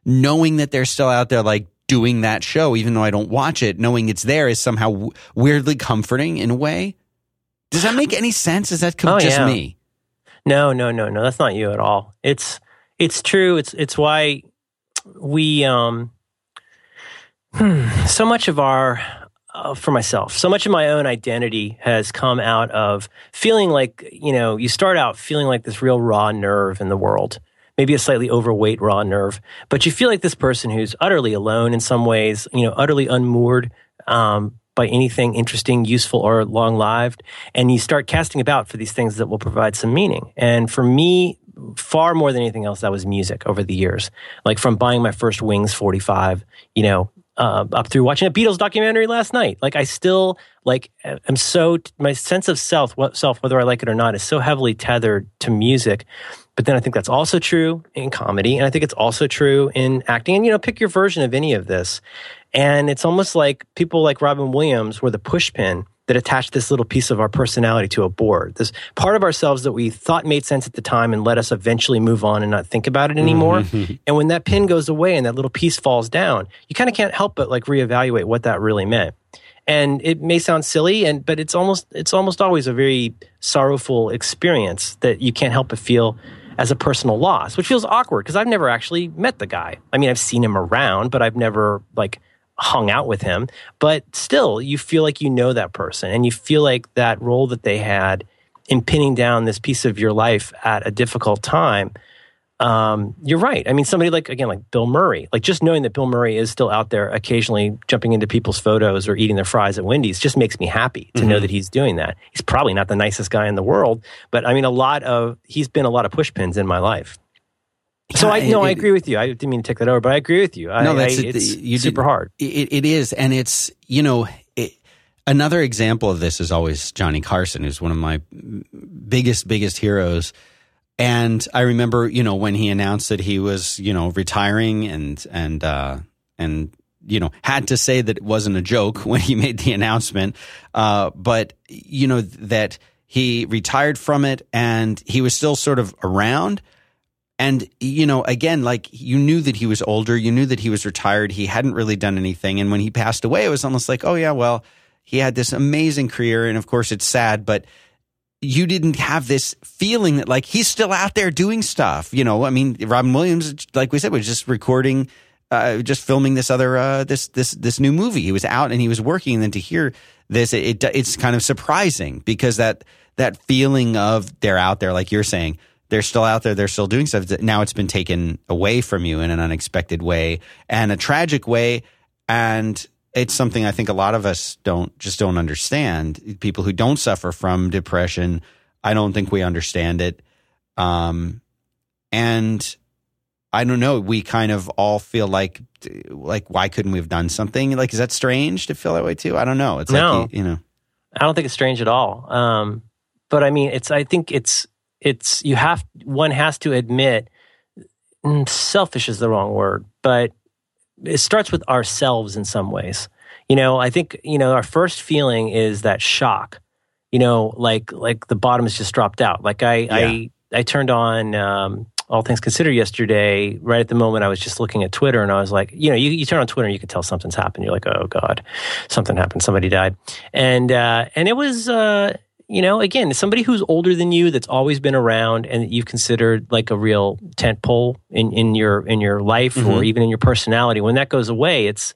knowing that they're still out there, like doing that show, even though I don't watch it, knowing it's there is somehow w- weirdly comforting in a way. Does that make any sense? Is that com- Oh, just yeah. me? No, no, no, no. That's not you at all. It's it's true. It's it's why we um hmm, so much of our uh, for myself, so much of my own identity has come out of feeling like you know you start out feeling like this real raw nerve in the world. Maybe a slightly overweight raw nerve, but you feel like this person who's utterly alone in some ways, you know, utterly unmoored um, by anything interesting, useful, or long lived. And you start casting about for these things that will provide some meaning. And for me, far more than anything else, that was music over the years. Like from buying my first Wings 45, you know, uh, up through watching a Beatles documentary last night. Like I still like I'm so my sense of self, self, whether I like it or not, is so heavily tethered to music. But then I think that's also true in comedy, and I think it's also true in acting. And you know, pick your version of any of this. And it's almost like people like Robin Williams were the pushpin that attached this little piece of our personality to a board. This part of ourselves that we thought made sense at the time and let us eventually move on and not think about it mm-hmm. anymore. and when that pin goes away and that little piece falls down, you kind of can't help but like reevaluate what that really meant. And it may sound silly, and but it's almost it's almost always a very sorrowful experience that you can't help but feel as a personal loss, which feels awkward because I've never actually met the guy. I mean, I've seen him around, but I've never like hung out with him. But still, you feel like you know that person and you feel like that role that they had in pinning down this piece of your life at a difficult time. Um, you're right. I mean, somebody like, again, like Bill Murray, like just knowing that Bill Murray is still out there occasionally jumping into people's photos or eating their fries at Wendy's just makes me happy to know that he's doing that. He's probably not the nicest guy in the world, but I mean, a lot of, he's been a lot of pushpins in my life. So I Yeah, no, I agree with you. I didn't mean to take that over, but I agree with you. I, No, that's I, it's You did- super hard. It, it is, and it's you know another example of this is always Johnny Carson, who's one of my biggest biggest heroes. And I remember, you know, when he announced that he was, you know, retiring and and uh, and you know had to say that it wasn't a joke when he made the announcement, uh, but you know that he retired from it and he was still sort of around. And, you know, again, like you knew that he was older, you knew that he was retired, he hadn't really done anything. And when he passed away, it was almost like, oh, yeah, well, he had this amazing career. And of course, it's sad, but you didn't have this feeling that like he's still out there doing stuff. You know, I mean, Robin Williams, like we said, was just recording, uh, just filming this other, uh, this, this, this new movie. He was out and he was working. And then to hear this, it, it, it's kind of surprising because that, that feeling of they're out there, like you're saying, they're still out there, they're still doing stuff. Now it's been taken away from you in an unexpected way and a tragic way. And it's something I think a lot of us don't just don't understand. People who don't suffer from depression, I don't think we understand it. Um, and I don't know. We kind of all feel like, like, why couldn't we have done something? Like, is that strange to feel that way too? I don't know. It's No. like, you, know, I don't think it's strange at all. Um, but I mean, it's. I think it's. It's. You have. One has to admit. Selfish is the wrong word, but it starts with ourselves in some ways. You know, I think you know our first feeling is that shock. You know, like like the bottom has just dropped out. Like I I I turned on. Um, all things considered yesterday, right at the moment I was just looking at Twitter and I was like, you know, you, you turn on Twitter and you can tell something's happened. You're like, oh God, something happened. Somebody died. And, uh, and it was, uh, you know, again, somebody who's older than you that's always been around and that you've considered like a real tent pole in, in your, in your life or mm-hmm. even in your personality. When that goes away, it's,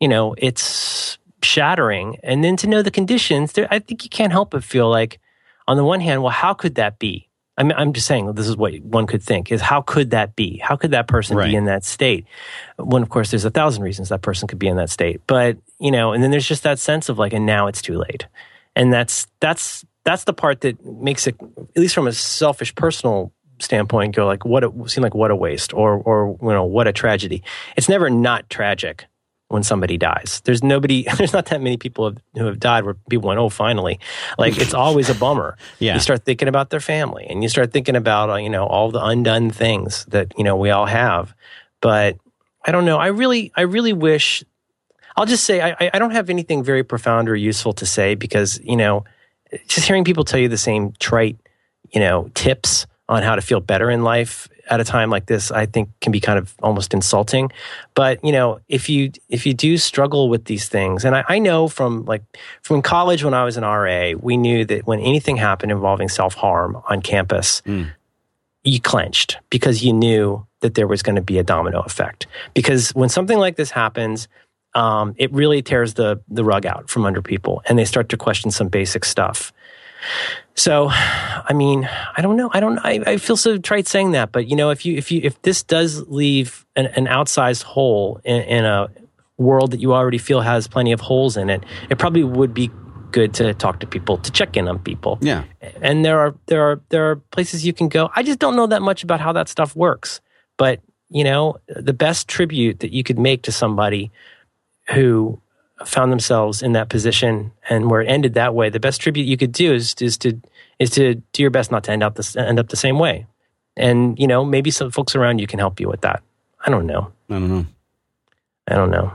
you know, it's shattering. And then to know the conditions, there, I think you can't help but feel like, on the one hand, well, how could that be? I mean, I'm just saying this is what one could think is how could that be? How could that person Right. be in that state? When, of course, there's a thousand reasons that person could be in that state. But, you know, and then there's just that sense of like, and now it's too late. And that's, that's, that's the part that makes it, at least from a selfish personal standpoint, go like, what, a, seem like what a waste or, or, you know, what a tragedy. It's never not tragic. when somebody dies. There's nobody, there's not that many people have, who have died where people went, oh, finally. Like it's always a bummer. Yeah. You start thinking about their family and you start thinking about, uh, you know, all the undone things that, you know, we all have. But I don't know. I really, I really wish, I'll just say, I, I don't have anything very profound or useful to say because, you know, just hearing people tell you the same trite, you know, tips on how to feel better in life at a time like this, I think can be kind of almost insulting. But you know, if you if you do struggle with these things, and I, I know from like from college when I was an RA, we knew that when anything happened involving self harm on campus, Mm. you clenched because you knew that there was going to be a domino effect. Because when something like this happens, um, it really tears the the rug out from under people, and they start to question some basic stuff. So, I mean, I don't know. I don't. I, I feel so trite saying that, but you know, if you if you if this does leave an, an outsized hole in, in a world that you already feel has plenty of holes in it, it probably would be good to talk to people to check in on people. Yeah. And there are there are there are places you can go. I just don't know that much about how that stuff works, but you know, the best tribute that you could make to somebody who found themselves in that position and where it ended that way, the best tribute you could do is is to is to do your best not to end up the, end up the same way. And you know, maybe some folks around you can help you with that. I don't know. I don't know. I don't know.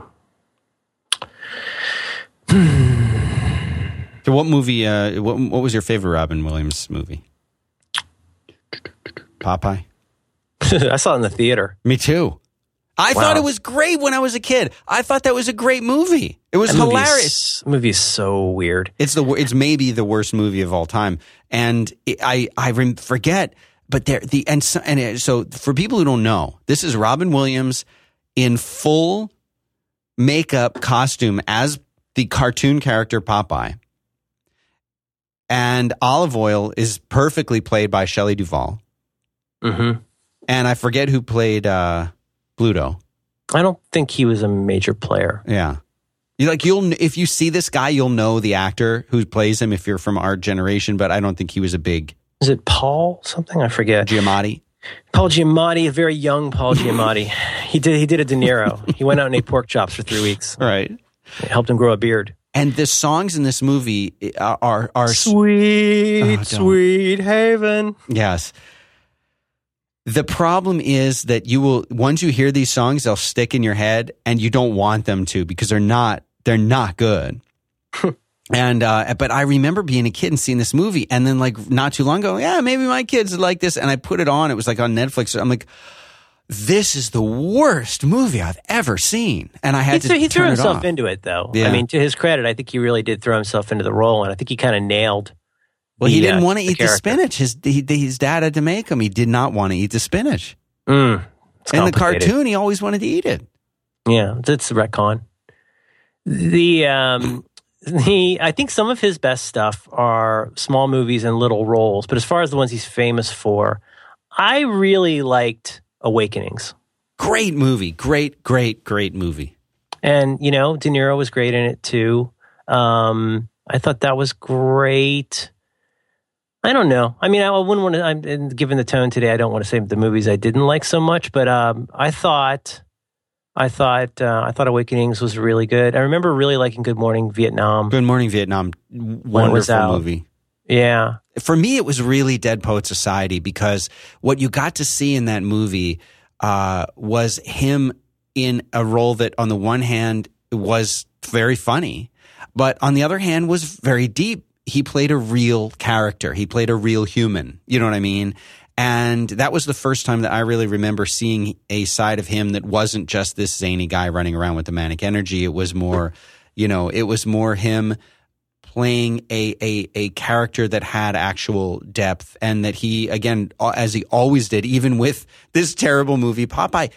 So what movie? Uh, what, what was your favorite Robin Williams movie? Popeye. I saw it in the theater. Me too. I Wow. thought it was great when I was a kid. I thought that was a great movie. It was That movie is- hilarious. movie is so weird. It's the it's maybe the worst movie of all time, and it, I I rem- forget. But there the and so, and it- so for people who don't know, this is Robin Williams in full makeup costume as the cartoon character Popeye, and Olive Oyl is perfectly played by Shelley Duvall, hmm and I forget who played uh, Bluto. I don't think he was a major player. Yeah. You like you'll if you see this guy, you'll know the actor who plays him if you're from our generation, but I don't think he was a big Is it Paul something? I forget. Giamatti. Paul Giamatti, a very young Paul Giamatti. he did he did a De Niro. He went out and ate pork chops for three weeks. Right. It helped him grow a beard. And the songs in this movie uh, are are, are Sweet, Oh, sweet haven. yes. The problem is that you will once you hear these songs, they'll stick in your head, and you don't want them to because they're not they're not good. and uh, but I remember being a kid and seeing this movie, and then like not too long ago, yeah, maybe my kids like this, and I put it on. It was like on Netflix. I'm like, this is the worst movie I've ever seen, and I had He, had threw, to he threw himself into it, though. Yeah. I mean, to his credit, I think he really did throw himself into the role, and I think he kind of nailed. Well, he the, didn't uh, want to eat the character. spinach. His he, his dad had to make him. He did not want to eat the spinach. Mm, In the cartoon, he always wanted to eat it. Yeah, that's retcon. The um the I think some of his best stuff are small movies and little roles, but as far as the ones he's famous for, I really liked Awakenings. Great movie. Great, great, great movie. And you know, De Niro was great in it too. Um I thought that was great. I don't know. I mean, I wouldn't want to. I'm given the tone today. I don't want to say the movies I didn't like so much, but um, I thought, I thought, uh, I thought Awakenings was really good. I remember really liking Good Morning Vietnam. Good Morning Vietnam. was Wonderful movie. Yeah, For me, it was really Dead Poet Society because what you got to see in that movie uh, was him in a role that, on the one hand, was very funny, but on the other hand, was very deep. He played a real character. He played a real human. You know what I mean? And that was the first time that I really remember seeing a side of him that wasn't just this zany guy running around with the manic energy. It was more, you know, it was more him playing a, a, a character that had actual depth and that he, again, as he always did, even with this terrible movie, Popeye,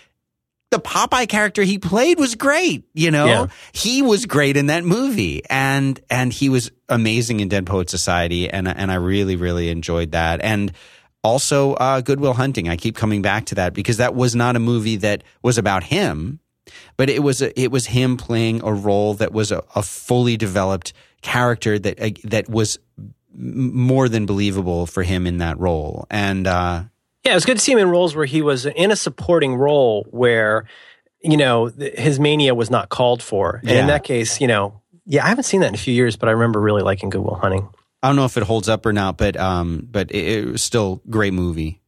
the Popeye character he played was great. You know, Yeah. he was great in that movie, and and he was amazing in Dead Poet Society, and and I really really enjoyed that, and also uh, Good Will Hunting. I keep coming back to that because that was not a movie that was about him, but it was a, it was him playing a role that was a, a fully developed character that uh, that was more than believable for him in that role, and. uh yeah. It was good to see him in roles where he was in a supporting role where you know, his mania was not called for. And in that case, you know, yeah, I haven't seen that in a few years, but I remember really liking Good Will Hunting. I don't know if it holds up or not, but um, but it, it was still great movie.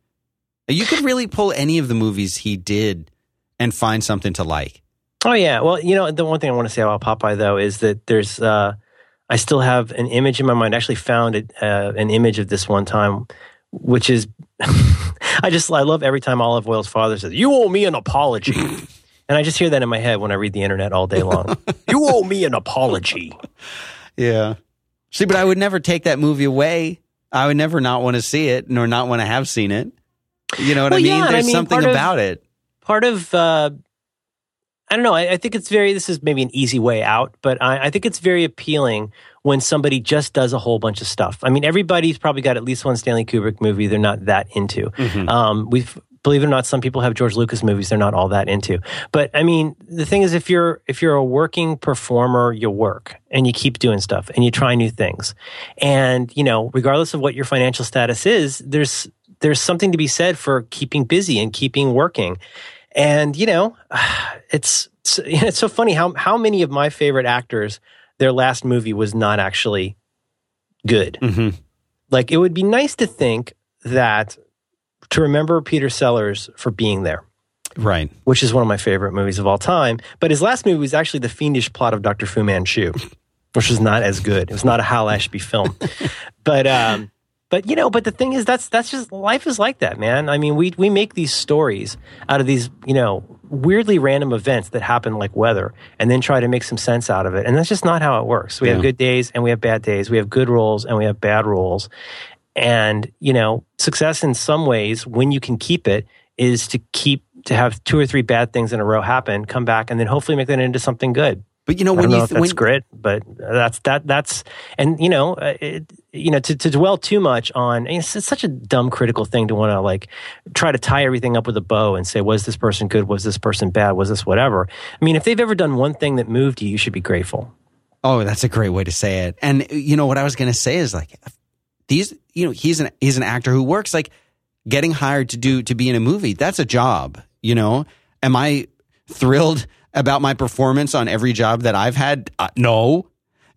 You could really pull any of the movies he did and find something to like. Oh yeah. Well, you know, the one thing I want to say about Popeye though is that there's uh I still have an image in my mind. I actually found it, uh, an image of this one time, which is I just I love every time Olive Oyl's father says, "You owe me an apology," and I just hear that in my head when I read the internet all day long. you owe me an apology. Yeah. See, but I would never take that movie away. I would never not want to see it nor not want to have seen it. You know what I mean? yeah, and I There's mean, something of- about it. part of uh, I don't know. I, I think it's very. This is maybe an easy way out, but I, I think it's very appealing when somebody just does a whole bunch of stuff. I mean, everybody's probably got at least one Stanley Kubrick movie they're not that into. Um, we've believe it or not, some people have George Lucas movies they're not all that into. But I mean, the thing is, if you're if you're a working performer, you work and you keep doing stuff and you try new things, and you know, regardless of what your financial status is, there's there's something to be said for keeping busy and keeping working. And you know, it's it's, it's so funny how how many of my favorite actors their last movie was not actually good. hmm Like it would be nice to think that to remember Peter Sellers for being there, Right. which is one of my favorite movies of all time. But his last movie was actually the fiendish plot of Dr. Fu Manchu, which was not as good. It was not a Hal Ashby film. but um but you know, but the thing is that's that's just life is like that, man. I mean, we we make these stories out of these, you know, weirdly random events that happen like weather and then try to make some sense out of it. And that's just not how it works. We Yeah. have good days and we have bad days. We have good roles and we have bad roles. And, you know, success in some ways, when you can keep it, is to keep to have two or three bad things in a row happen, come back, and then hopefully make that into something good. But you know I when you if that's when, grit, but that's that that's and you know uh, it, you know to, to dwell too much on it's, it's such a dumb critical thing to want to like try to tie everything up with a bow and say was this person good was this person bad was this whatever. I mean if they've ever done one thing that moved you, you should be grateful. Oh, that's a great way to say it. And you know what I was going to say is like these. You know, he's an he's an actor who works like getting hired to do to be in a movie. That's a job. You know, am I thrilled about my performance on every job that I've had? Uh, no.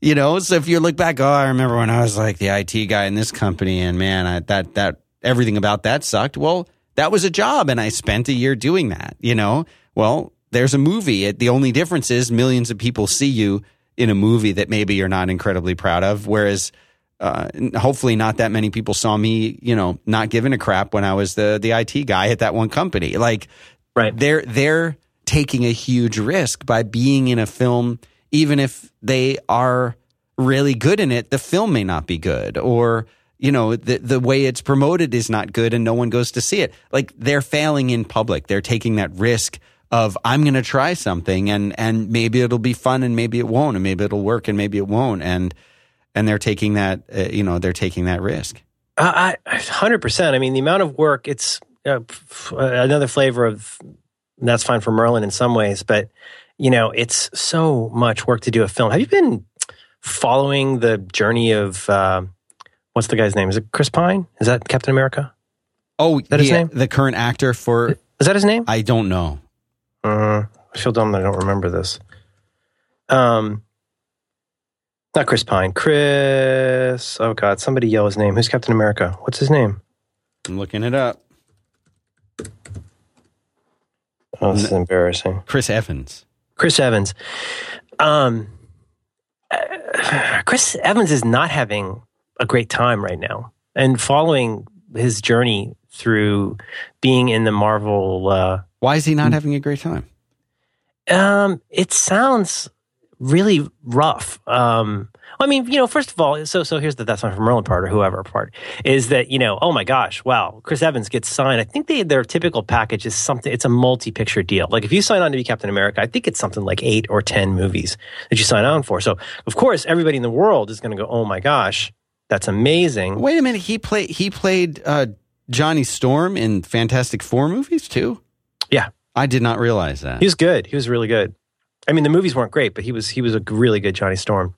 You know, so if you look back, oh, I remember when I was like the IT guy in this company, and man, I, that that everything about that sucked. Well, that was a job, and I spent a year doing that. You know, well, there's a movie. It, the only difference is millions of people see you in a movie that maybe you're not incredibly proud of, whereas. Uh, hopefully, not that many people saw me, you know, not giving a crap when I was the the IT guy at that one company. Like, Right. they're they're taking a huge risk by being in a film even if they are really good in it the film may not be good or you know the the way it's promoted is not good and no one goes to see it like they're failing in public they're taking that risk of I'm going to try something and and maybe it'll be fun and maybe it won't and maybe it'll work and maybe it won't and and they're taking that uh, you know they're taking that risk Uh, I hundred percent. I mean, the amount of work. It's uh, another flavor of. That's fine for Merlin in some ways, but you know, it's so much work to do a film. Have you been following the journey of uh, what's the guy's name? Is it Chris Pine? Is that Captain America? oh that his yeah, name? the current actor for Is that his name? I don't know Uh, I feel dumb that I don't remember this. Um, not Chris Pine. Chris. Oh God! Somebody yell his name. Who's Captain America? What's his name? I'm looking it up Oh, this is embarrassing. Chris Evans Chris Evans. Um, uh, Chris Evans is not having a great time right now, and following his journey through being in the Marvel. Uh, Why is he not having a great time? um, it sounds really rough. Um, I mean, you know, first of all, so so here's the that's not from Merlin part or whoever part is that you know, oh my gosh, wow, Chris Evans gets signed. I think they their typical package is something. It's a multi-picture deal. Like if you sign on to be Captain America, I think it's something like eight or ten movies that you sign on for. So of course, everybody in the world is going to go, oh my gosh, that's amazing. Wait a minute. He played. He played uh, Johnny Storm in Fantastic Four movies too. Yeah. I did not realize that. He was good. He was really good. I mean, the movies weren't great, but he was he was a really good Johnny Storm.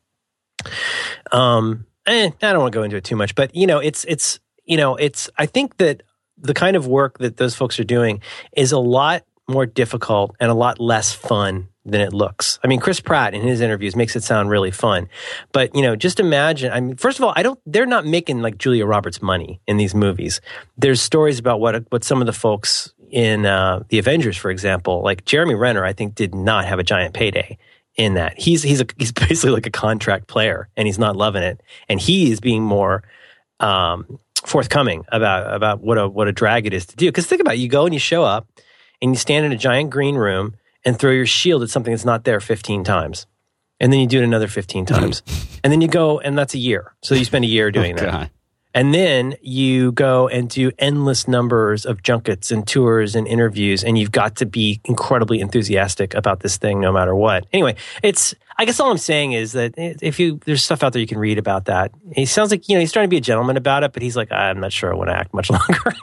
Um, eh, I don't want to go into it too much, but you know, it's it's you know, it's I think that the kind of work that those folks are doing is a lot more difficult and a lot less fun than it looks. I mean, Chris Pratt in his interviews makes it sound really fun, but you know, just imagine. I mean, first of all, I don't. They're not making like Julia Roberts money in these movies. There's stories about what what some of the folks in uh, the Avengers, for example, like Jeremy Renner, I think did not have a giant payday in that. He's he's a, he's basically like a contract player, and he's not loving it, and he is being more. Um, forthcoming about about what a what a drag it is to do because think about it, you go and you show up and you stand in a giant green room and throw your shield at something that's not there 15 times. And then you do it another 15 times. and then you go, and that's a year. So you spend a year doing Oh, that. And then you go and do endless numbers of junkets and tours and interviews, and you've got to be incredibly enthusiastic about this thing no matter what. Anyway, it's, I guess all I'm saying is that if you, there's stuff out there you can read about that. He sounds like, you know, he's trying to be a gentleman about it, but he's like, I'm not sure I want to act much longer.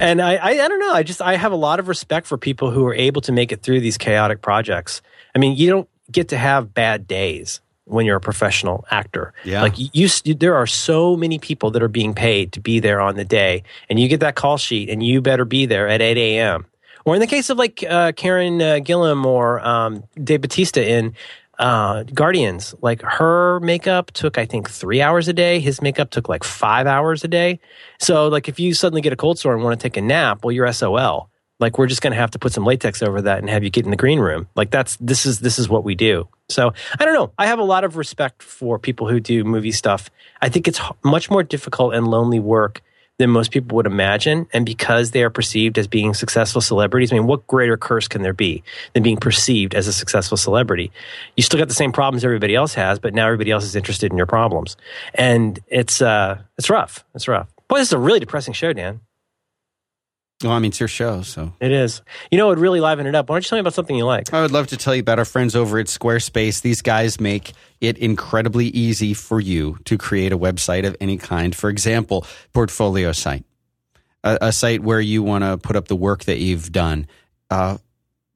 And I, I, I don't know. I just, I have a lot of respect for people who are able to make it through these chaotic projects. I mean, you don't get to have bad days when you're a professional actor. Yeah. Like you, you, there are so many people that are being paid to be there on the day, and you get that call sheet, and you better be there at 8 a.m. Or in the case of like uh, Karen uh, Gillan or um, Dave Bautista in uh, Guardians, like her makeup took I think three hours a day. His makeup took like five hours a day. So like if you suddenly get a cold sore and want to take a nap, well you're SOL. Like we're just going to have to put some latex over that and have you get in the green room. Like that's this is this is what we do. So I don't know. I have a lot of respect for people who do movie stuff. I think it's much more difficult and lonely work than most people would imagine. And because they are perceived as being successful celebrities, I mean, what greater curse can there be than being perceived as a successful celebrity? You still got the same problems everybody else has, but now everybody else is interested in your problems. And it's, uh, it's rough. It's rough. Boy, this is a really depressing show, Dan. Well, I mean, it's your show, so It is. You know, it would really liven it up. Why don't you tell me about something you like? I would love to tell you about our friends over at Squarespace. These guys make it incredibly easy for you to create a website of any kind. For example, portfolio site, a, a site where you want to put up the work that you've done. Uh,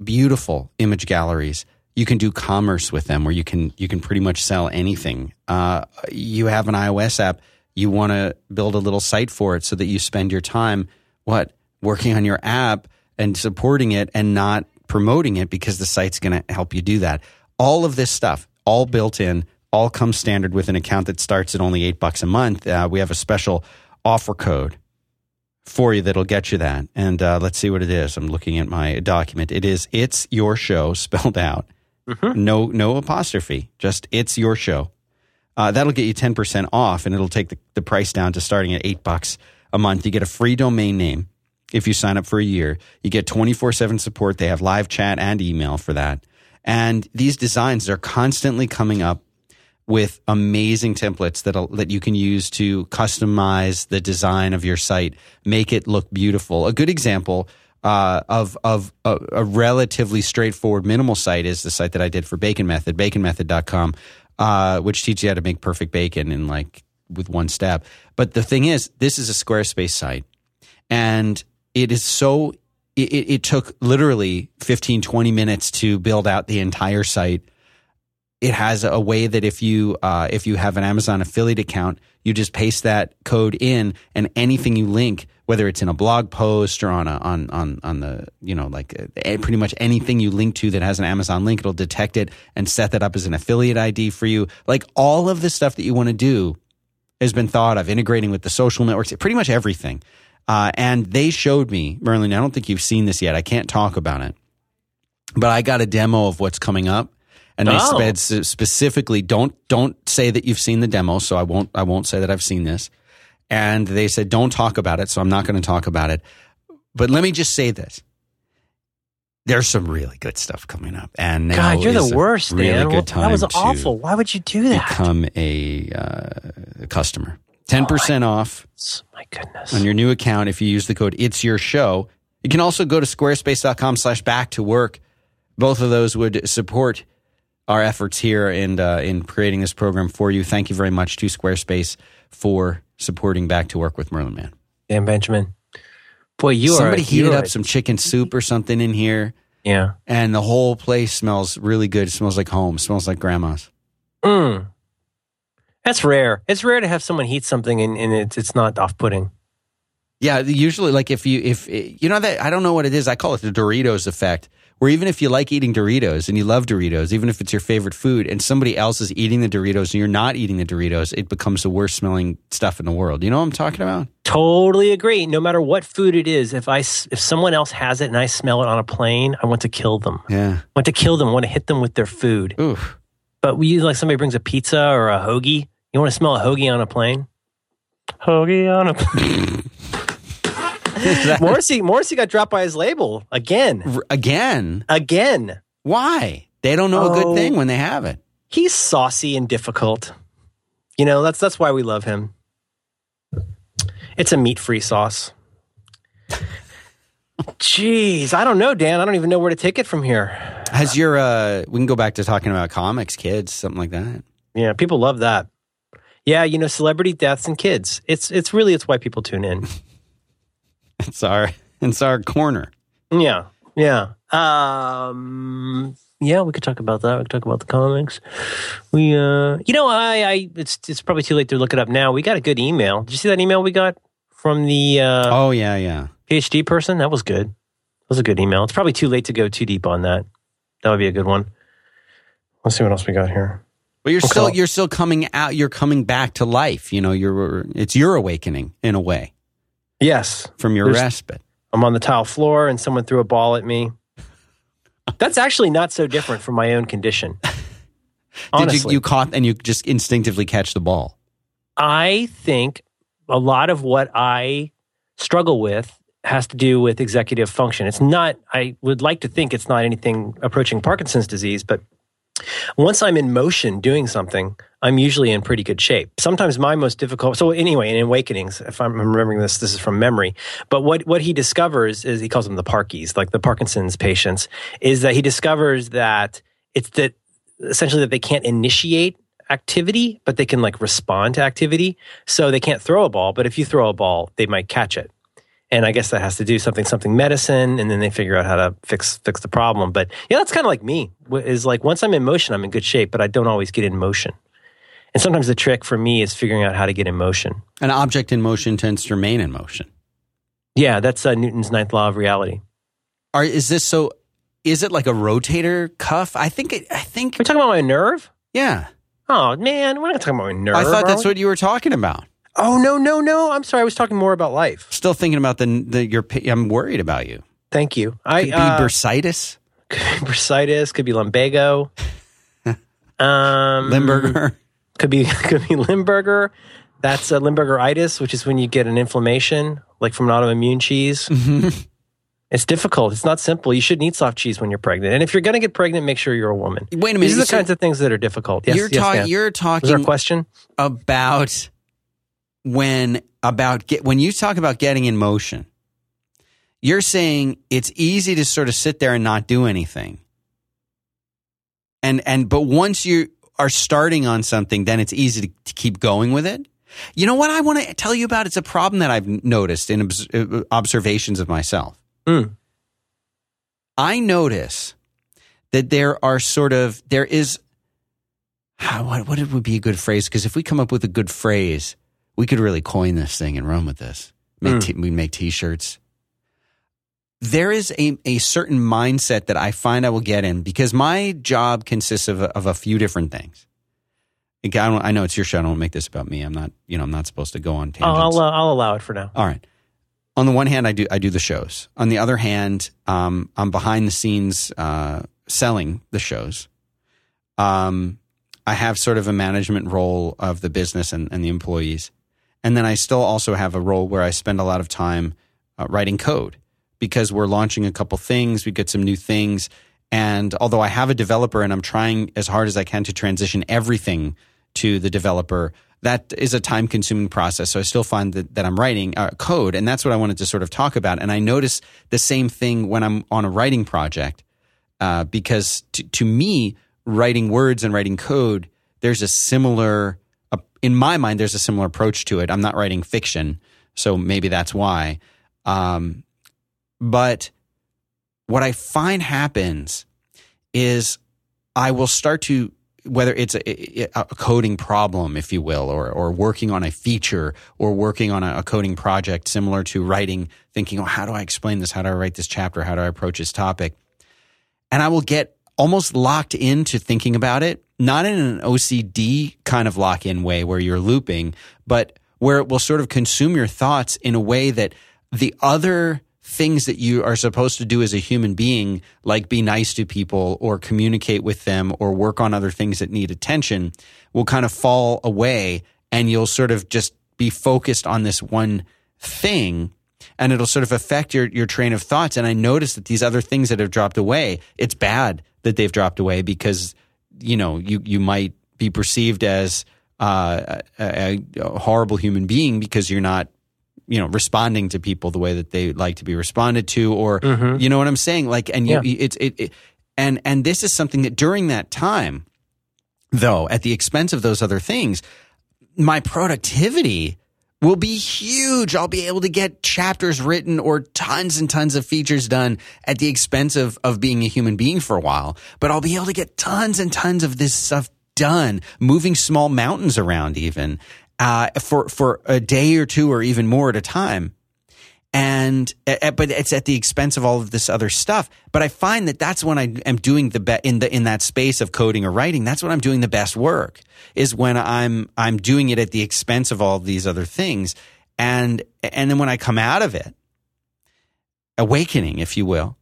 beautiful image galleries. You can do commerce with them, where you can you can pretty much sell anything. Uh, you have an iOS app. You want to build a little site for it so that you spend your time what working on your app and supporting it and not promoting it because the site's going to help you do that. All of this stuff, all built in, all comes standard with an account that starts at only eight bucks a month. Uh, we have a special offer code for you that'll get you that. And uh, let's see what it is. I'm looking at my document. It is "It's Your Show" spelled out. No, no apostrophe. Just "It's Your Show." Uh, that'll get you 10% off, and it'll take the, the price down to starting at eight bucks a month. You get a free domain name if you sign up for a year. You get 24 7 support. They have live chat and email for that. And these designs are constantly coming up with amazing templates that that you can use to customize the design of your site, make it look beautiful. A good example uh, of of a, a relatively straightforward minimal site is the site that I did for Bacon Method, baconmethod.com, uh, which teaches you how to make perfect bacon in like with one step. But the thing is, this is a Squarespace site, and it is so. It, it took literally 15, 20 minutes to build out the entire site it has a way that if you uh, if you have an Amazon affiliate account, you just paste that code in, and anything you link, whether it's in a blog post or on a, on on on the you know like uh, pretty much anything you link to that has an Amazon link, it'll detect it and set that up as an affiliate ID for you. Like all of the stuff that you want to do has been thought of, integrating with the social networks, pretty much everything. Uh, and they showed me, Merlin. I don't think you've seen this yet. I can't talk about it, but I got a demo of what's coming up and they Oh. said specifically don't don't say that you've seen the demo so i won't i won't say that i've seen this and they said don't talk about it so i'm not going to talk about it but let me just say this there's some really good stuff coming up and God, you're the worst, really man. good time that was awful. Why would you do that? become a, uh, a customer 10% off My goodness. on your new account if you use the code it's your show you can also go to squarespace.com slash back to work both of those would support our efforts here and uh, in creating this program for you thank you very much to squarespace for supporting back to work with Merlin Mann Dan Benjamin. Boy, you are somebody are. heated up some chicken soup or something in here Yeah. and the whole place smells really good it smells like home it smells like grandma's Mm. That's rare. It's rare to have someone heat something and, and it's it's not off putting. Yeah, usually like if you if you know that I don't know what it is. I call it the Doritos effect. Where even if you like eating Doritos and you love Doritos, even if it's your favorite food, and somebody else is eating the Doritos and you're not eating the Doritos, it becomes the worst smelling stuff in the world. You know what I'm talking about? Totally agree. No matter what food it is, if I if someone else has it and I smell it on a plane, I want to kill them. Yeah. I want to kill them. I want to hit them with their food. Oof. But we like somebody brings a pizza or a hoagie. You want to smell a hoagie on a plane? Hoagie on a plane. Morrissey Morrissey got dropped by his label again. R- Again, Again. why? They don't know a Oh. good thing when they have it. He's saucy and difficult. You know, that's that's why we love him. It's a meat-free sauce. Jeez, I don't know, Dan. I don't even know where to take it from here. Has your uh we can go back to talking about comics, kids, something like that. Yeah, people love that. Yeah, you know, celebrity deaths and kids. It's it's really it's why people tune in. It's our it's our corner. Yeah, yeah, um, yeah. We could talk about that. We could talk about the comics. We, uh, you know, I, I, it's it's probably too late to look it up now. We got a good email. Did you see that email we got from the uh, Oh yeah, yeah. PhD person? That was good. That was a good email. It's probably too late to go too deep on that. That would be a good one. Let's see what else we got here. But you're Okay. still you're still coming out. You're coming back to life. You know, you're it's your awakening in a way Yes, from your There's- respite. I'm on the tile floor and someone threw a ball at me. That's actually not so different from my own condition. Did Honestly. you you caught and you just instinctively catch the ball? I think a lot of what I struggle with has to do with executive function. It's not, I would like to think it's not anything approaching Parkinson's disease, but once I'm in motion doing something, I'm usually in pretty good shape. Sometimes my most difficult. So anyway, in Awakenings, if I'm remembering this, this is from memory. But what what he discovers is he calls them the Parkies, like the Parkinson's patients, is that he discovers that it's that essentially that they can't initiate activity, but they can like respond to activity. So they can't throw a ball, but if you throw a ball, they might catch it. And I guess that has to do something something medicine, and then they figure out how to fix fix the problem. But yeah, that's kind of like me. Is like once I'm in motion, I'm in good shape, but I don't always get in motion. And sometimes the trick for me is figuring out how to get in motion. An object in motion tends to remain in motion. Yeah, that's uh, Newton's ninth law of reality. Are is this so? Is it like a rotator cuff? I think it. I think We're talking about my nerve? yeah. Oh man, we're not talking about my nerve. I thought that's we? what you were talking about. Oh no, no, no! I'm sorry. I was talking more about life. Still thinking about the the your. I'm worried about you. Thank you. I Could be uh, bursitis, could be bursitis. Could be lumbago. um, Limburger. Could be could be Limburger. That's uh, Limburgeritis, which is when you get an inflammation, like from an autoimmune cheese. It's difficult. It's not simple. You shouldn't eat soft cheese when you're pregnant. And if you're going to get pregnant, make sure you're a woman. Wait a minute. These are the said- kinds of things that are difficult. Yes, you're yes, talking. You're Was there a talking question? about when about get when you talk about getting in motion. You're saying it's easy to sort of sit there and not do anything. And and but once you are starting on something, then it's easy to, to keep going with it. You know what I want to tell you about? It's a problem that I've noticed in obs- uh, observations of myself. Mm. I notice that there are sort of there is what what would be a good phrase? Because if we come up with a good phrase, we could really coin this thing and run with this. Make Mm. t- we make T-shirts. There is a, a certain mindset that I find I will get in because my job consists of a, of a few different things. I, I know it's your show. I don't want to make this about me. I'm not, you know, I'm not supposed to go on tangents. I'll, uh, I'll allow it for now. All right. On the one hand, I do I do the shows. On the other hand, um, I'm behind the scenes uh, selling the shows. Um, I have sort of a management role of the business and, and the employees, and then I still also have a role where I spend a lot of time uh, writing code because we're launching a couple things. We get some new things, and although I have a developer and I'm trying as hard as I can to transition everything to the developer, that is a time consuming process. So I still find that, that I'm writing uh, code, and that's what I wanted to sort of talk about. And I notice the same thing when I'm on a writing project, uh, because to, to me, writing words and writing code, there's a similar, uh, in my mind, there's a similar approach to it. I'm not writing fiction, so maybe that's why. Um, but what I find happens is I will start to whether it's a, a, coding problem, if you will, or or working on a feature or working on a, a, coding project similar to writing, thinking, oh, how do I explain this? How do I write this chapter? How do I approach this topic? And I will get almost locked into thinking about it, not in an OCD kind of lock in way where you're looping, but where it will sort of consume your thoughts in a way that the other things that you are supposed to do as a human being, like be nice to people or communicate with them or work on other things that need attention, will kind of fall away and you'll sort of just be focused on this one thing and it'll sort of affect your, your train of thoughts. And I notice that these other things that have dropped away, it's bad that they've dropped away because, you know, you, you might be perceived as uh, a, a horrible human being because you're not you know responding to people the way that they like to be responded to or mm-hmm. you know what i'm saying like and you, yeah. it's it, it, and and this is something that during that time though at the expense of those other things my productivity will be huge i'll be able to get chapters written or tons and tons of features done at the expense of of being a human being for a while but i'll be able to get tons and tons of this stuff done moving small mountains around even uh, for for a day or two or even more at a time. And uh, but it's at the expense of all of this other stuff. But I find that that's when I am doing the best in the in that space of coding or writing. That's when I'm doing the best work. Is when I'm I'm doing it at the expense of all of these other things. And and then when I come out of it, awakening, if you will,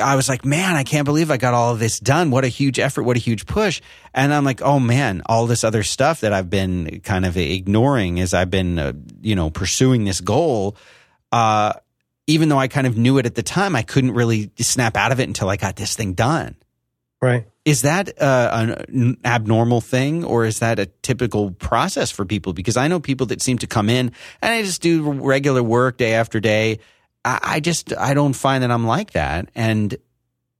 I was like, man, I can't believe I got all of this done. What a huge effort. What a huge push. And I'm like, oh man, all this other stuff that I've been kind of ignoring as I've been, uh, you know, pursuing this goal. Uh, even though I kind of knew it at the time, I couldn't really snap out of it until I got this thing done. Right. Is that uh, an abnormal thing or is that a typical process for people? Because I know people that seem to come in and I just do regular work day after day I, I just I don't find that I'm like that, and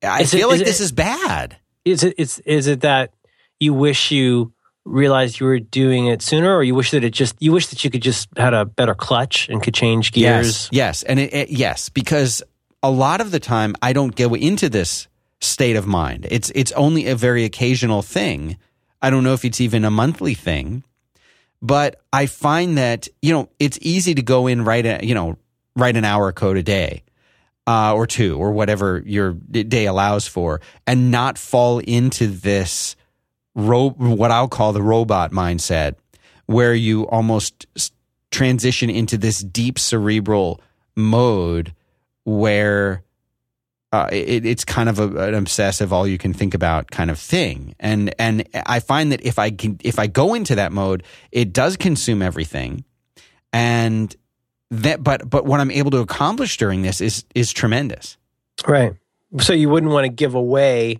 I is feel it, like is this is bad. Is it is is it that you wish you realized you were doing it sooner, or you wish that it just you wish that you could just had a better clutch and could change gears? Yes, yes, and it, it, yes, because a lot of the time I don't go into this state of mind. It's it's only a very occasional thing. I don't know if it's even a monthly thing, but I find that you know it's easy to go in right at you know write an hour code a day uh, or two or whatever your day allows for and not fall into this ro- what I'll call the robot mindset where you almost transition into this deep cerebral mode where uh, it, it's kind of a, an obsessive, all you can think about kind of thing. And and I find that if I can, if I go into that mode, it does consume everything, and that but but what I'm able to accomplish during this is is tremendous. Right. So you wouldn't want to give away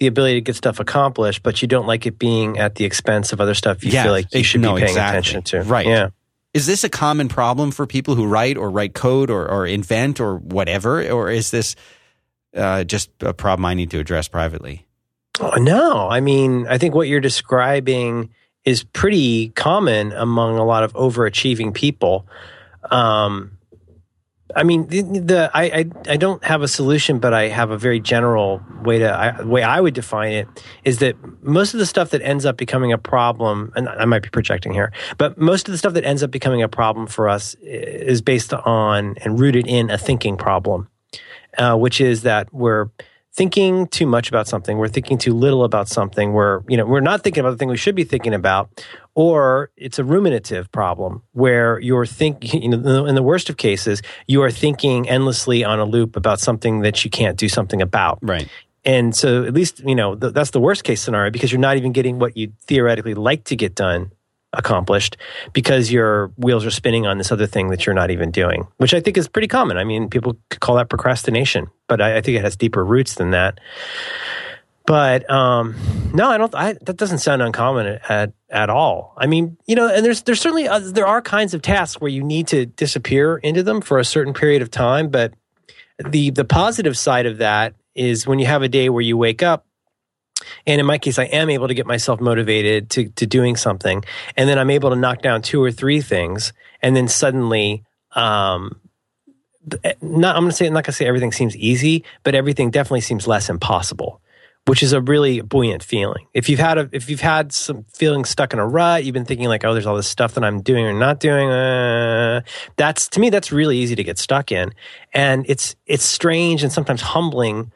the ability to get stuff accomplished, but you don't like it being at the expense of other stuff you feel like you should no, be paying exactly. attention to. Right. Yeah. Is this a common problem for people who write or write code or, or invent or whatever? Or is this uh, just a problem I need to address privately? Oh, no. I mean, I think what you're describing is pretty common among a lot of overachieving people. Um, I mean, the, the I, I, I don't have a solution, but I have a very general way to I, way I would define it is that most of the stuff that ends up becoming a problem, and I might be projecting here, but most of the stuff that ends up becoming a problem for us is based on and rooted in a thinking problem, uh, which is that we're thinking too much about something, we're thinking too little about something, we're you know we're not thinking about the thing we should be thinking about, or it's a ruminative problem where you're thinking, you know, in the worst of cases, you are thinking endlessly on a loop about something that you can't do something about. Right. And so, at least, you know, th- that's the worst case scenario because you're not even getting what you theoretically like to get done accomplished because your wheels are spinning on this other thing that you're not even doing, which I think is pretty common. I mean, people call that procrastination, but I, I think it has deeper roots than that. But um, no, I don't. I, that doesn't sound uncommon at at all. I mean, you know, and there's there's certainly uh, there are kinds of tasks where you need to disappear into them for a certain period of time. But the the positive side of that is when you have a day where you wake up and in my case, I am able to get myself motivated to, to doing something. And then I'm able to knock down two or three things. And then suddenly, um, not, I'm to say, I'm not to say everything seems easy, but everything definitely seems less impossible. which is a really buoyant feeling. If you've had a, if you've had some feeling stuck in a rut, you've been thinking like, oh, there's all this stuff that I'm doing or not doing. Uh, that's to me, that's really easy to get stuck in, and it's it's strange and sometimes humbling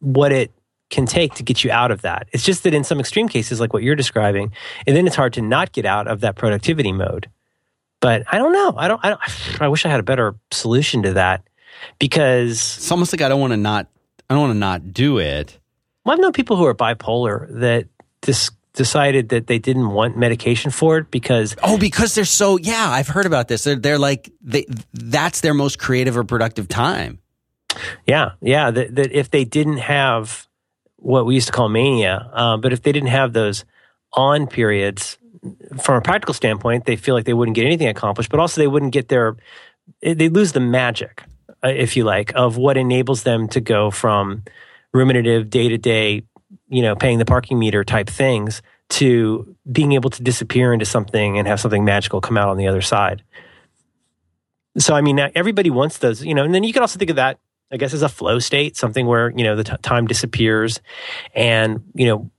what it can take to get you out of that. It's just that in some extreme cases, like what you're describing, and then it's hard to not get out of that productivity mode. But I don't know. I don't. I, don't, I wish I had a better solution to that because it's almost like I don't want to not. I don't want to not do it well, I've known people who are bipolar that dis- decided that they didn't want medication for it because oh, because they're so yeah. I've heard about this. They're, they're like they that's their most creative or productive time. Yeah, yeah. That, that if they didn't have what we used to call mania, uh, but if they didn't have those on periods, from a practical standpoint, they feel like they wouldn't get anything accomplished, but also they wouldn't get their they lose the magic, uh, if you like, of what enables them to go from ruminative day to day, you know, paying the parking meter type things to being able to disappear into something and have something magical come out on the other side. So, I mean, everybody wants those, you know, and then you can also think of that, I guess, as a flow state, something where, you know, the t- time disappears and, you know,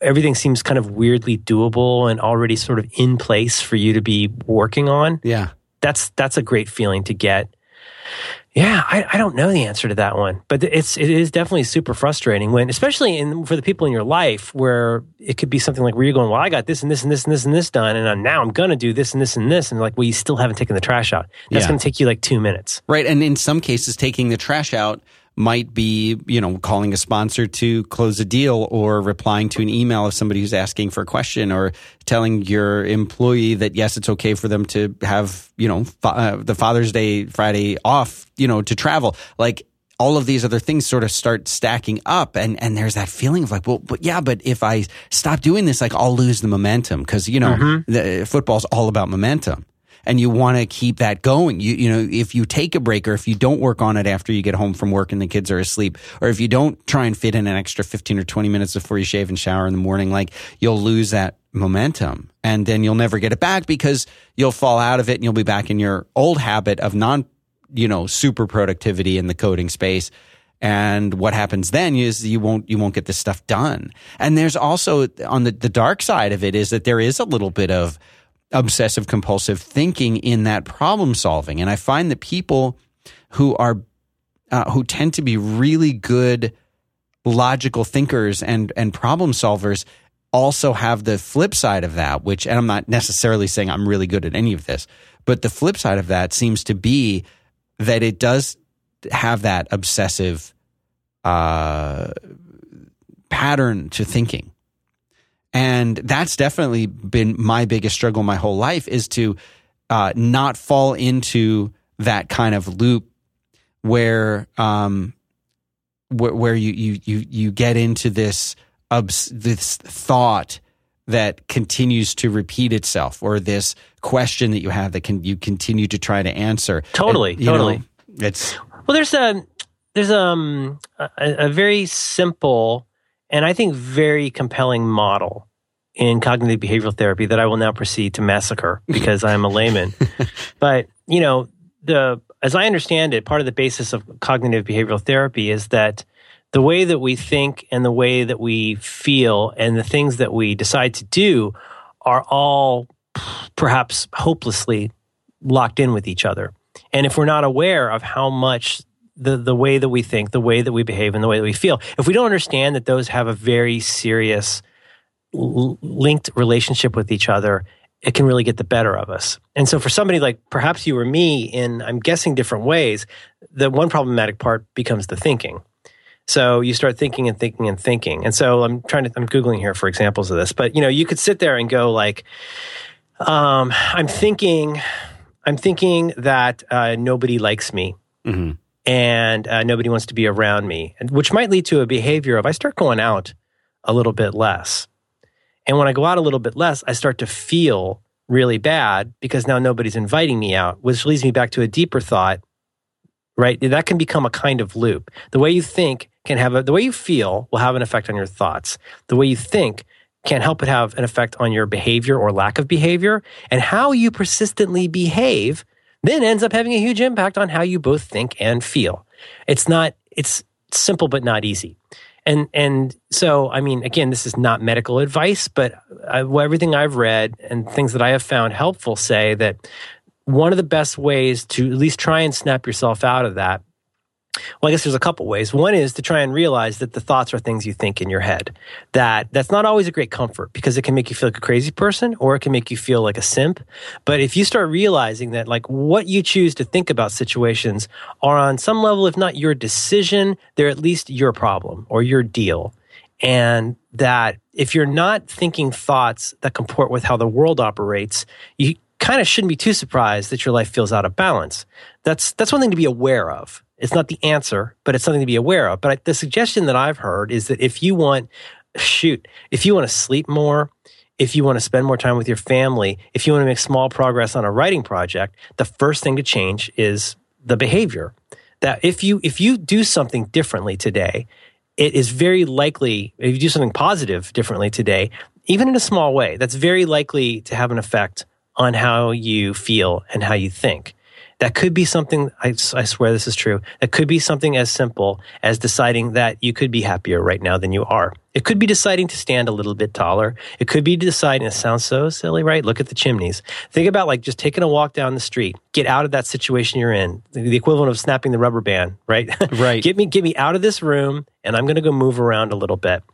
everything seems kind of weirdly doable and already sort of in place for you to be working on. Yeah. That's, that's a great feeling to get. Yeah, I, I, don't know the answer to that one, but it's it is definitely super frustrating when, especially in for the people in your life, where it could be something like where you're going, well, I got this and this and this and this and this done, and now I'm gonna do this and this and this, and like, well, you still haven't taken the trash out. That's yeah. gonna take you like two minutes, right? And in some cases, taking the trash out might be, you know, calling a sponsor to close a deal or replying to an email of somebody who's asking for a question or telling your employee that yes, it's okay for them to have, you know, fa- uh, the Father's Day Friday off, you know, to travel. Like all of these other things sort of start stacking up and and there's that feeling of like well but yeah but if i stop doing this like i'll lose the momentum because you know mm-hmm. the, football's all about momentum and you want to keep that going. You, you know, if you take a break or if you don't work on it after you get home from work and the kids are asleep, or if you don't try and fit in an extra 15 or 20 minutes before you shave and shower in the morning, like you'll lose that momentum and then you'll never get it back because you'll fall out of it and you'll be back in your old habit of non, you know, super productivity in the coding space. And what happens then is you won't you won't get this stuff done. And there's also on the, the dark side of it is that there is a little bit of obsessive compulsive thinking in that problem solving. And I find that people who are uh, who tend to be really good logical thinkers and and problem solvers also have the flip side of that, which and I'm not necessarily saying I'm really good at any of this, but the flip side of that seems to be that it does have that obsessive uh, pattern to thinking and that's definitely been my biggest struggle my whole life is to uh, not fall into that kind of loop where um, wh- where you, you you you get into this obs- this thought that continues to repeat itself or this question that you have that can you continue to try to answer. Totally and, totally know, it's well there's a there's um a, a very simple and I think very compelling model in cognitive behavioral therapy that I will now proceed to massacre because I'm a layman. but, you know, the as I understand it, part of the basis of cognitive behavioral therapy is that the way that we think and the way that we feel and the things that we decide to do are all perhaps hopelessly locked in with each other. And if we're not aware of how much the, the way that we think, the way that we behave, and the way that we feel. If we don't understand that those have a very serious l- linked relationship with each other, it can really get the better of us. And so, for somebody like perhaps you or me, in I'm guessing different ways, the one problematic part becomes the thinking. So you start thinking and thinking and thinking. And so I'm trying to I'm googling here for examples of this. But you know, you could sit there and go like, um, I'm thinking, I'm thinking that uh, nobody likes me. Mm-hmm and uh, nobody wants to be around me, which might lead to a behavior of I start going out a little bit less. And when I go out a little bit less, I start to feel really bad because now nobody's inviting me out, which leads me back to a deeper thought, right? That can become a kind of loop. The way you think can have a, the way you feel will have an effect on your thoughts. The way you think can help it have an effect on your behavior or lack of behavior. And how you persistently behave then ends up having a huge impact on how you both think and feel. It's not, it's simple but not easy. And and so I mean, again, this is not medical advice, but I, everything I've read and things that I have found helpful say that one of the best ways to at least try and snap yourself out of that well, I guess there's a couple ways. One is to try and realize that the thoughts are things you think in your head. That that's not always a great comfort because it can make you feel like a crazy person or it can make you feel like a simp. But if you start realizing that like what you choose to think about situations are on some level, if not your decision, they're at least your problem or your deal. And that if you're not thinking thoughts that comport with how the world operates, you kind of shouldn't be too surprised that your life feels out of balance. That's that's one thing to be aware of it's not the answer, but it's something to be aware of. But the suggestion that I've heard is that if you want, shoot, if you want to sleep more, if you want to spend more time with your family, if you want to make small progress on a writing project, the first thing to change is the behavior. That if you if you do something differently today, it is very likely if you do something positive differently today, even in a small way, that's very likely to have an effect on how you feel and how you think. That could be something, I, I swear this is true, that could be something as simple as deciding that you could be happier right now than you are. It could be deciding to stand a little bit taller. It could be deciding, it sounds so silly, right? Look at the chimneys. Think about like just taking a walk down the street. Get out of that situation you're in. The equivalent of snapping the rubber band, right? Right. get me, get me out of this room and I'm going to go move around a little bit.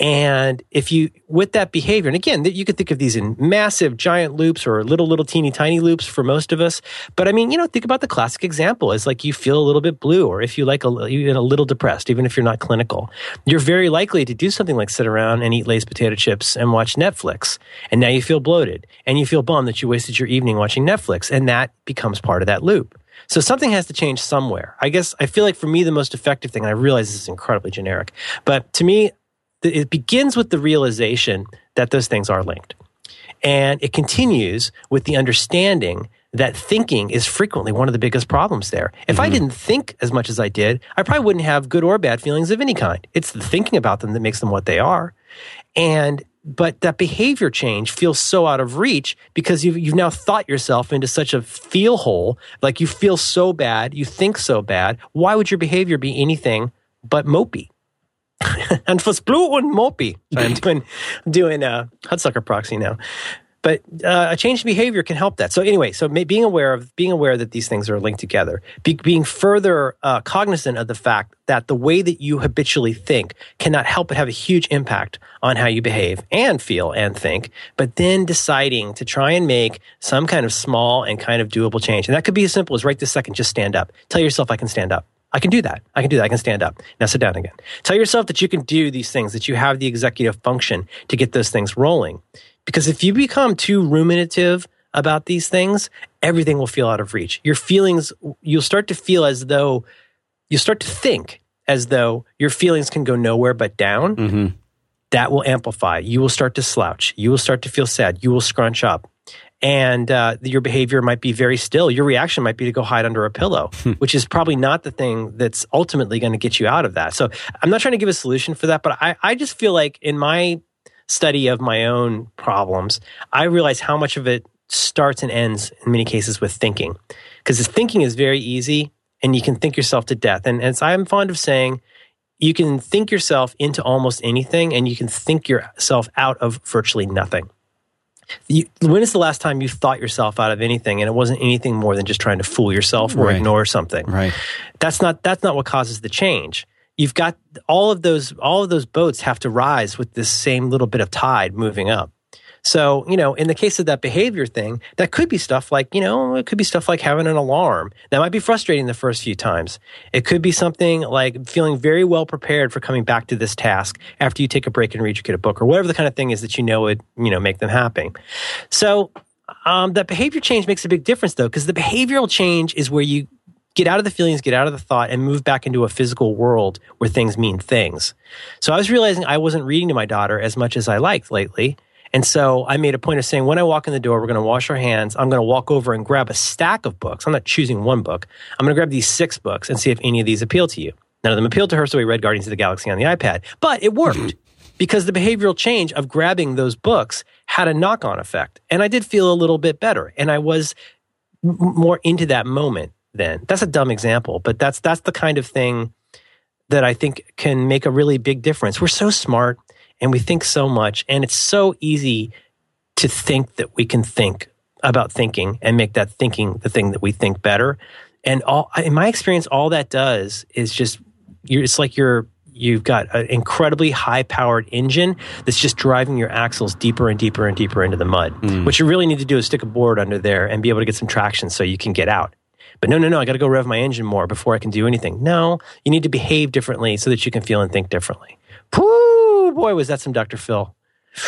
And if you, with that behavior, and again, you could think of these in massive giant loops or little, little teeny tiny loops for most of us. But I mean, you know, think about the classic example is like you feel a little bit blue or if you like a, you're a little depressed, even if you're not clinical, you're very likely to do something like sit around and eat Lay's potato chips and watch Netflix. And now you feel bloated and you feel bummed that you wasted your evening watching Netflix. And that becomes part of that loop. So something has to change somewhere. I guess I feel like for me, the most effective thing, and I realize this is incredibly generic, but to me, it begins with the realization that those things are linked. And it continues with the understanding that thinking is frequently one of the biggest problems there. If mm-hmm. I didn't think as much as I did, I probably wouldn't have good or bad feelings of any kind. It's the thinking about them that makes them what they are. And but that behavior change feels so out of reach because you've, you've now thought yourself into such a feel hole like you feel so bad you think so bad why would your behavior be anything but mopey and for blue and mopey i'm doing doing a hudsucker proxy now but uh, a in behavior can help that. So anyway, so being aware of being aware that these things are linked together, be, being further uh, cognizant of the fact that the way that you habitually think cannot help but have a huge impact on how you behave and feel and think. But then deciding to try and make some kind of small and kind of doable change, and that could be as simple as right this second, just stand up. Tell yourself I can stand up. I can do that. I can do that. I can stand up. Now sit down again. Tell yourself that you can do these things, that you have the executive function to get those things rolling. Because if you become too ruminative about these things, everything will feel out of reach. Your feelings, you'll start to feel as though, you'll start to think as though your feelings can go nowhere but down. Mm-hmm. That will amplify. You will start to slouch. You will start to feel sad. You will scrunch up. And uh, your behavior might be very still. Your reaction might be to go hide under a pillow, hmm. which is probably not the thing that's ultimately going to get you out of that. So I'm not trying to give a solution for that, but I, I just feel like in my study of my own problems, I realize how much of it starts and ends in many cases with thinking. Because thinking is very easy and you can think yourself to death. And as I'm fond of saying, you can think yourself into almost anything and you can think yourself out of virtually nothing. You, when is the last time you thought yourself out of anything and it wasn't anything more than just trying to fool yourself or right. ignore something? Right. That's not that's not what causes the change you've got all of those all of those boats have to rise with this same little bit of tide moving up. So, you know, in the case of that behavior thing, that could be stuff like, you know, it could be stuff like having an alarm. That might be frustrating the first few times. It could be something like feeling very well prepared for coming back to this task after you take a break and read or get a book or whatever the kind of thing is that you know would, you know, make them happy. So, um, that behavior change makes a big difference though, because the behavioral change is where you get out of the feelings, get out of the thought, and move back into a physical world where things mean things. So I was realizing I wasn't reading to my daughter as much as I liked lately. And so I made a point of saying, when I walk in the door, we're going to wash our hands. I'm going to walk over and grab a stack of books. I'm not choosing one book. I'm going to grab these six books and see if any of these appeal to you. None of them appealed to her, so we read Guardians of the Galaxy on the iPad. But it worked because the behavioral change of grabbing those books had a knock on effect. And I did feel a little bit better. And I was more into that moment then. That's a dumb example, but that's that's the kind of thing that I think can make a really big difference. We're so smart and we think so much, and it's so easy to think that we can think about thinking and make that thinking the thing that we think better. And all in my experience, all that does is just it's like you're you've got an incredibly high powered engine that's just driving your axles deeper and deeper and deeper into the mud. Mm. What you really need to do is stick a board under there and be able to get some traction so you can get out. But no, no, no, I got to go rev my engine more before I can do anything. No, you need to behave differently so that you can feel and think differently. Whoo, boy, was that some Dr. Phil.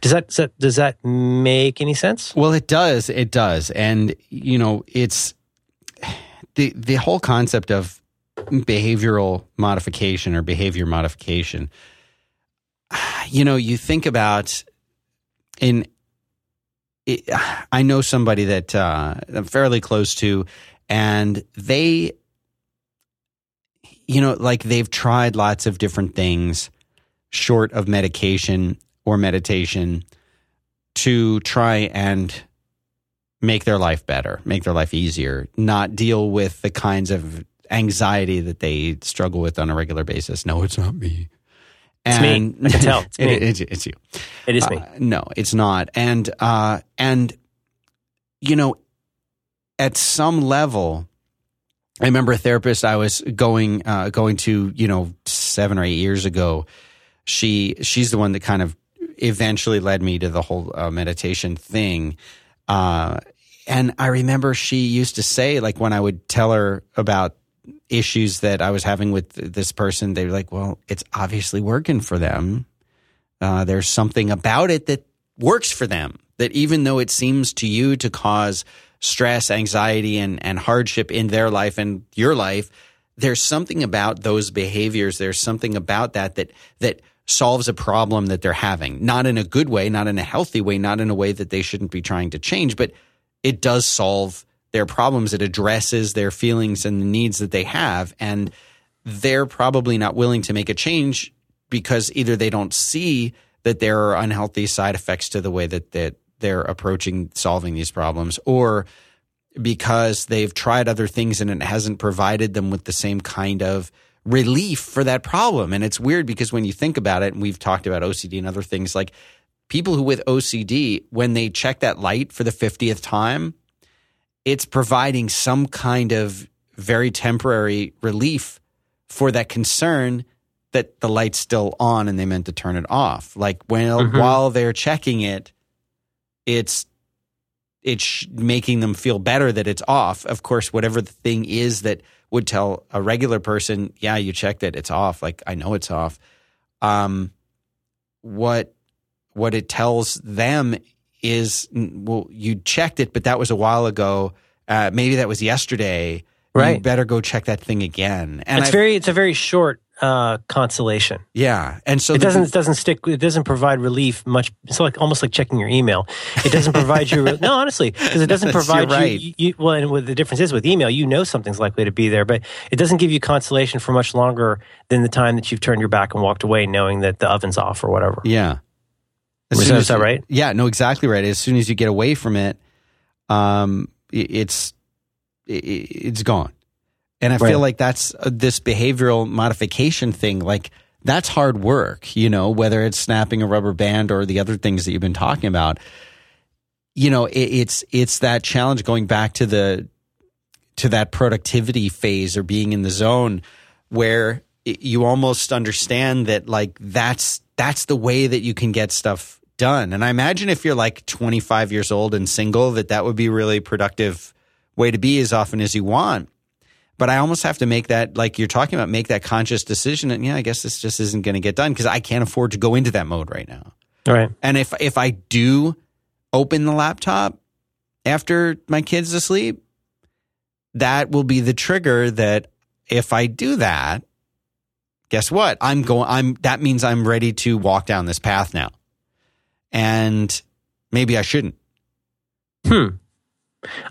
Does that, does that does that make any sense? Well, it does. It does. And you know, it's the the whole concept of behavioral modification or behavior modification. You know, you think about in I know somebody that uh, I'm fairly close to, and they, you know, like they've tried lots of different things short of medication or meditation to try and make their life better, make their life easier, not deal with the kinds of anxiety that they struggle with on a regular basis. No, it's not me. It's and, me. I can tell. It's me. It, it, it's you. It is me. Uh, no, it's not. And uh, and you know, at some level, I remember a therapist I was going uh, going to, you know, seven or eight years ago. She she's the one that kind of eventually led me to the whole uh, meditation thing. Uh, and I remember she used to say, like, when I would tell her about issues that I was having with this person, they were like, well, it's obviously working for them. Uh, there's something about it that works for them. That even though it seems to you to cause stress, anxiety, and, and hardship in their life and your life, there's something about those behaviors. There's something about that that that solves a problem that they're having. Not in a good way, not in a healthy way, not in a way that they shouldn't be trying to change, but it does solve their problems. It addresses their feelings and the needs that they have. And they're probably not willing to make a change because either they don't see that there are unhealthy side effects to the way that, that they're approaching solving these problems or because they've tried other things and it hasn't provided them with the same kind of relief for that problem. And it's weird because when you think about it, and we've talked about OCD and other things, like people who with OCD, when they check that light for the 50th time, it's providing some kind of very temporary relief for that concern that the light's still on and they meant to turn it off. Like when mm-hmm. while they're checking it, it's it's making them feel better that it's off. Of course, whatever the thing is that would tell a regular person, yeah, you checked it, it's off. Like I know it's off. Um, what what it tells them is well, you checked it, but that was a while ago. Uh, maybe that was yesterday. Right. You better go check that thing again. And it's I've, very, it's a very short uh, consolation. Yeah, and so it doesn't it doesn't stick. It doesn't provide relief much. It's like almost like checking your email. It doesn't provide you. no, honestly, because it doesn't provide right. you, you, Well, and what the difference is with email, you know something's likely to be there, but it doesn't give you consolation for much longer than the time that you've turned your back and walked away, knowing that the oven's off or whatever. Yeah, as is, that, is that right? Yeah, no, exactly right. As soon as you get away from it, um, it's it's gone. And I right. feel like that's uh, this behavioral modification thing. Like that's hard work, you know, whether it's snapping a rubber band or the other things that you've been talking about. You know, it, it's it's that challenge going back to the to that productivity phase or being in the zone where it, you almost understand that like that's that's the way that you can get stuff done. And I imagine if you're like 25 years old and single, that that would be really productive way to be as often as you want. But I almost have to make that, like you're talking about, make that conscious decision. And yeah, I guess this just isn't going to get done because I can't afford to go into that mode right now. All right. And if if I do open the laptop after my kid's asleep, that will be the trigger that if I do that, guess what? I'm going I'm that means I'm ready to walk down this path now. And maybe I shouldn't. Hmm.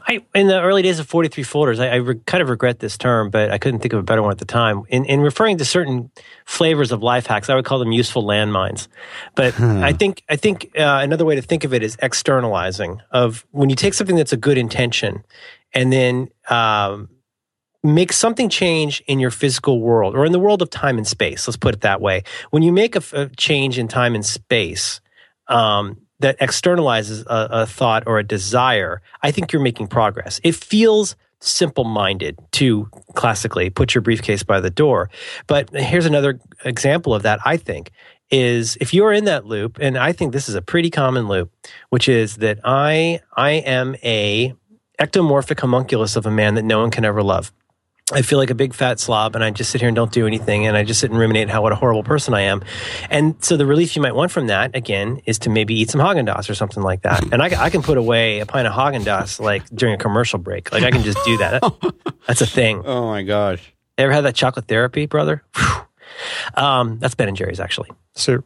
I in the early days of 43 folders, I, I re, kind of regret this term, but I couldn't think of a better one at the time. In, in referring to certain flavors of life hacks, I would call them useful landmines. But hmm. I think I think uh, another way to think of it is externalizing. Of when you take something that's a good intention, and then um, make something change in your physical world or in the world of time and space, let's put it that way. When you make a, a change in time and space, um, that externalizes a, a thought or a desire, I think you're making progress. It feels simple minded to classically put your briefcase by the door. But here's another example of that, I think, is if you're in that loop, and I think this is a pretty common loop, which is that I I am a ectomorphic homunculus of a man that no one can ever love. I feel like a big fat slob and I just sit here and don't do anything and I just sit and ruminate how what a horrible person I am. And so the relief you might want from that again is to maybe eat some Haagen-Dazs or something like that. And I, I can put away a pint of Haagen-Dazs like during a commercial break. Like I can just do that. That's a thing. Oh my gosh. Ever had that chocolate therapy, brother? Um, that's Ben and Jerry's actually. So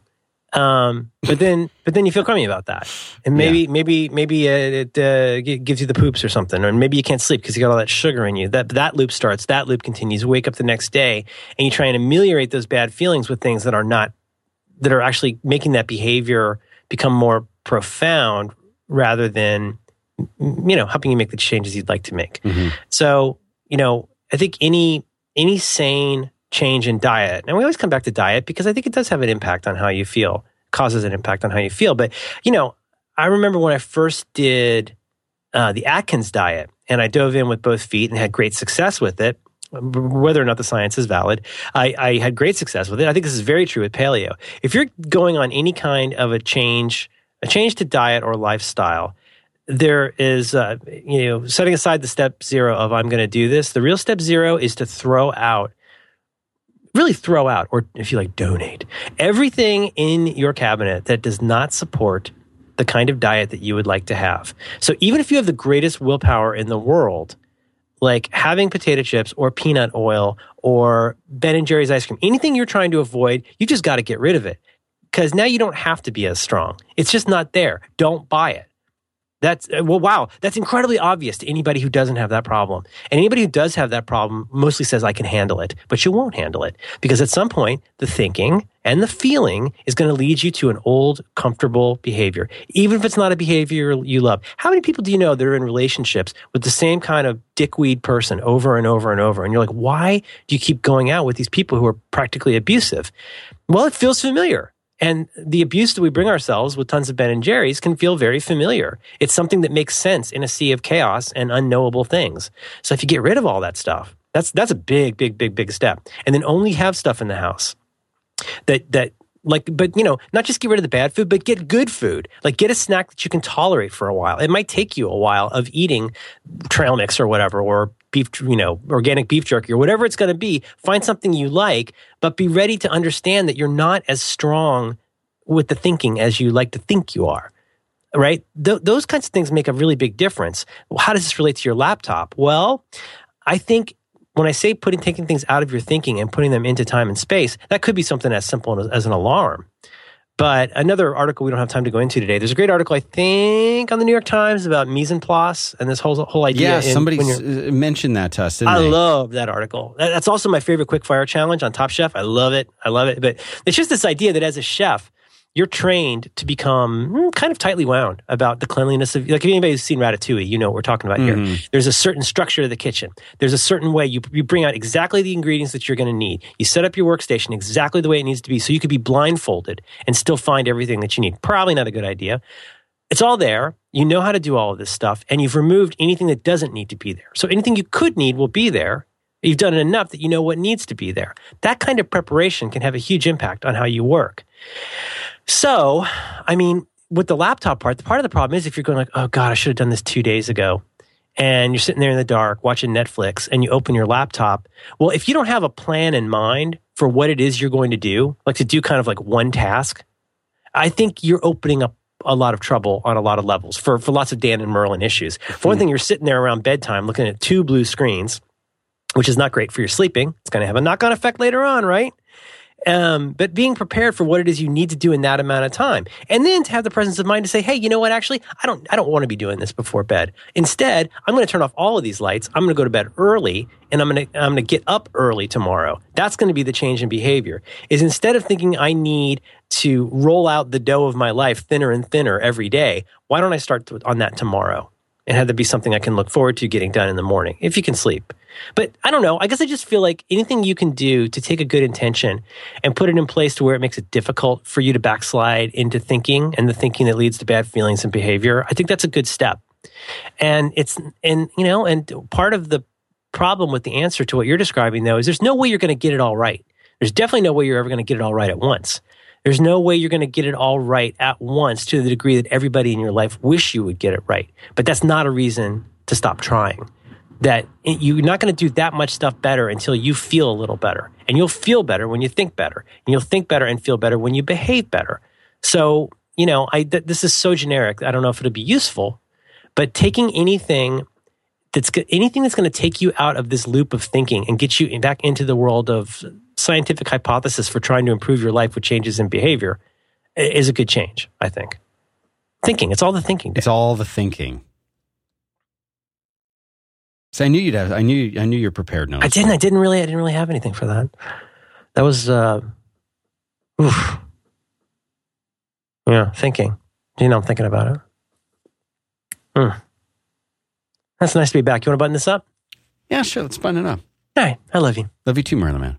Um, but then, but then you feel crummy about that, and maybe, maybe, maybe uh, it uh, gives you the poops or something, or maybe you can't sleep because you got all that sugar in you. That that loop starts, that loop continues. You wake up the next day, and you try and ameliorate those bad feelings with things that are not, that are actually making that behavior become more profound rather than, you know, helping you make the changes you'd like to make. Mhm. So, you know, I think any any sane change in diet, and we always come back to diet because I think it does have an impact on how you feel, causes an impact on how you feel. But you know, I remember when I first did uh, the Atkins diet, and I dove in with both feet and had great success with it. Whether or not the science is valid, I, I had great success with it. I think this is very true with paleo. If you're going on any kind of a change, a change to diet or lifestyle, there is, uh, you know, setting aside the step zero of I'm going to do this. The real step zero is to throw out, really throw out, or if you like, donate everything in your cabinet that does not support the kind of diet that you would like to have. So even if you have the greatest willpower in the world, like having potato chips or peanut oil or Ben and Jerry's ice cream, anything you're trying to avoid, you just got to get rid of it because now you don't have to be as strong. It's just not there. Don't buy it. That's uh, well, wow. That's incredibly obvious to anybody who doesn't have that problem. And anybody who does have that problem mostly says, I can handle it, but you won't handle it because at some point, the thinking and the feeling is going to lead you to an old, comfortable behavior, even if it's not a behavior you love. How many people do you know that are in relationships with the same kind of dickweed person over and over and over? And you're like, why do you keep going out with these people who are practically abusive? Well, it feels familiar. And the abuse that we bring ourselves with tons of Ben and Jerry's can feel very familiar. It's something that makes sense in a sea of chaos and unknowable things. So if you get rid of all that stuff, that's that's a big, big, big, big step. And then only have stuff in the house that that like but you know not just get rid of the bad food but get good food. Like get a snack that you can tolerate for a while. It might take you a while of eating trail mix or whatever or beef you know organic beef jerky or whatever it's going to be. Find something you like but be ready to understand that you're not as strong with the thinking as you like to think you are right? Th- those kinds of things make a really big difference. How does this relate to your laptop? Well i think when I say putting taking things out of your thinking and putting them into time and space, that could be something as simple as, as, an alarm. But another article we don't have time to go into today. There's a great article I think on the New York Times about mise en place and this whole whole idea. Yeah, somebody when uh, mentioned that to us. Didn't I they? love that article. That's also my favorite quick fire challenge on Top Chef. I love it. I love it. But it's just this idea that as a chef, you're trained to become mm, kind of tightly wound about the cleanliness of like if anybody's seen Ratatouille, you know what we're talking about here. There's a certain structure to the kitchen. There's a certain way you you bring out exactly the ingredients that you're going to need. You set up your workstation exactly the way it needs to be, so you could be blindfolded and still find everything that you need. Probably not a good idea. It's all there. You know how to do all of this stuff, and you've removed anything that doesn't need to be there. So anything you could need will be there. You've done it enough that you know what needs to be there. That kind of preparation can have a huge impact on how you work. So, I mean, with the laptop part, the part of the problem is if you're going like, oh God, I should have done this two days ago. And you're sitting there in the dark watching Netflix and you open your laptop. Well, if you don't have a plan in mind for what it is you're going to do, like to do kind of like one task, I think you're opening up a lot of trouble on a lot of levels for, for lots of Dan and Merlin issues. For one hmm. thing, you're sitting there around bedtime looking at two blue screens, which is not great for your sleeping. It's going to have a knock on effect later on, right? Um, but being prepared for what it is you need to do in that amount of time, and then to have the presence of mind to say, "Hey, you know what? Actually, I don't, I don't want to be doing this before bed. Instead, I'm going to turn off all of these lights. I'm going to go to bed early, and I'm going to, I'm going to get up early tomorrow. That's going to be the change in behavior. Is instead of thinking I need to roll out the dough of my life thinner and thinner every day, why don't I start on that tomorrow? And have there be something I can look forward to getting done in the morning if you can sleep. But I don't know. I guess I just feel like anything you can do to take a good intention and put it in place to where it makes it difficult for you to backslide into thinking and the thinking that leads to bad feelings and behavior, I think that's a good step. And it's, and, you know, and part of the problem with the answer to what you're describing, though, is there's no way you're going to get it all right. There's definitely no way you're ever going to get it all right at once. There's no way you're going to get it all right at once to the degree that everybody in your life wish you would get it right. But that's not a reason to stop trying. That you're not going to do that much stuff better until you feel a little better. And you'll feel better when you think better. And you'll think better and feel better when you behave better. So, you know, I, th- this is so generic. I don't know if it'll be useful, but taking anything that's anything that's going to take you out of this loop of thinking and get you back into the world of scientific hypothesis for trying to improve your life with changes in behavior is a good change, I think. Thinking, it's all the thinking. It's all the thinking. So I knew you'd have. I knew. I knew you're prepared. No, I didn't. I didn't really. I didn't really have anything for that. That was. uh oof. Yeah, thinking. Do you know, I'm thinking about it. Hmm. That's nice to be back. You want to button this up? Yeah, sure. Let's button it up. All right. I love you. Love you too, Merlin Mann.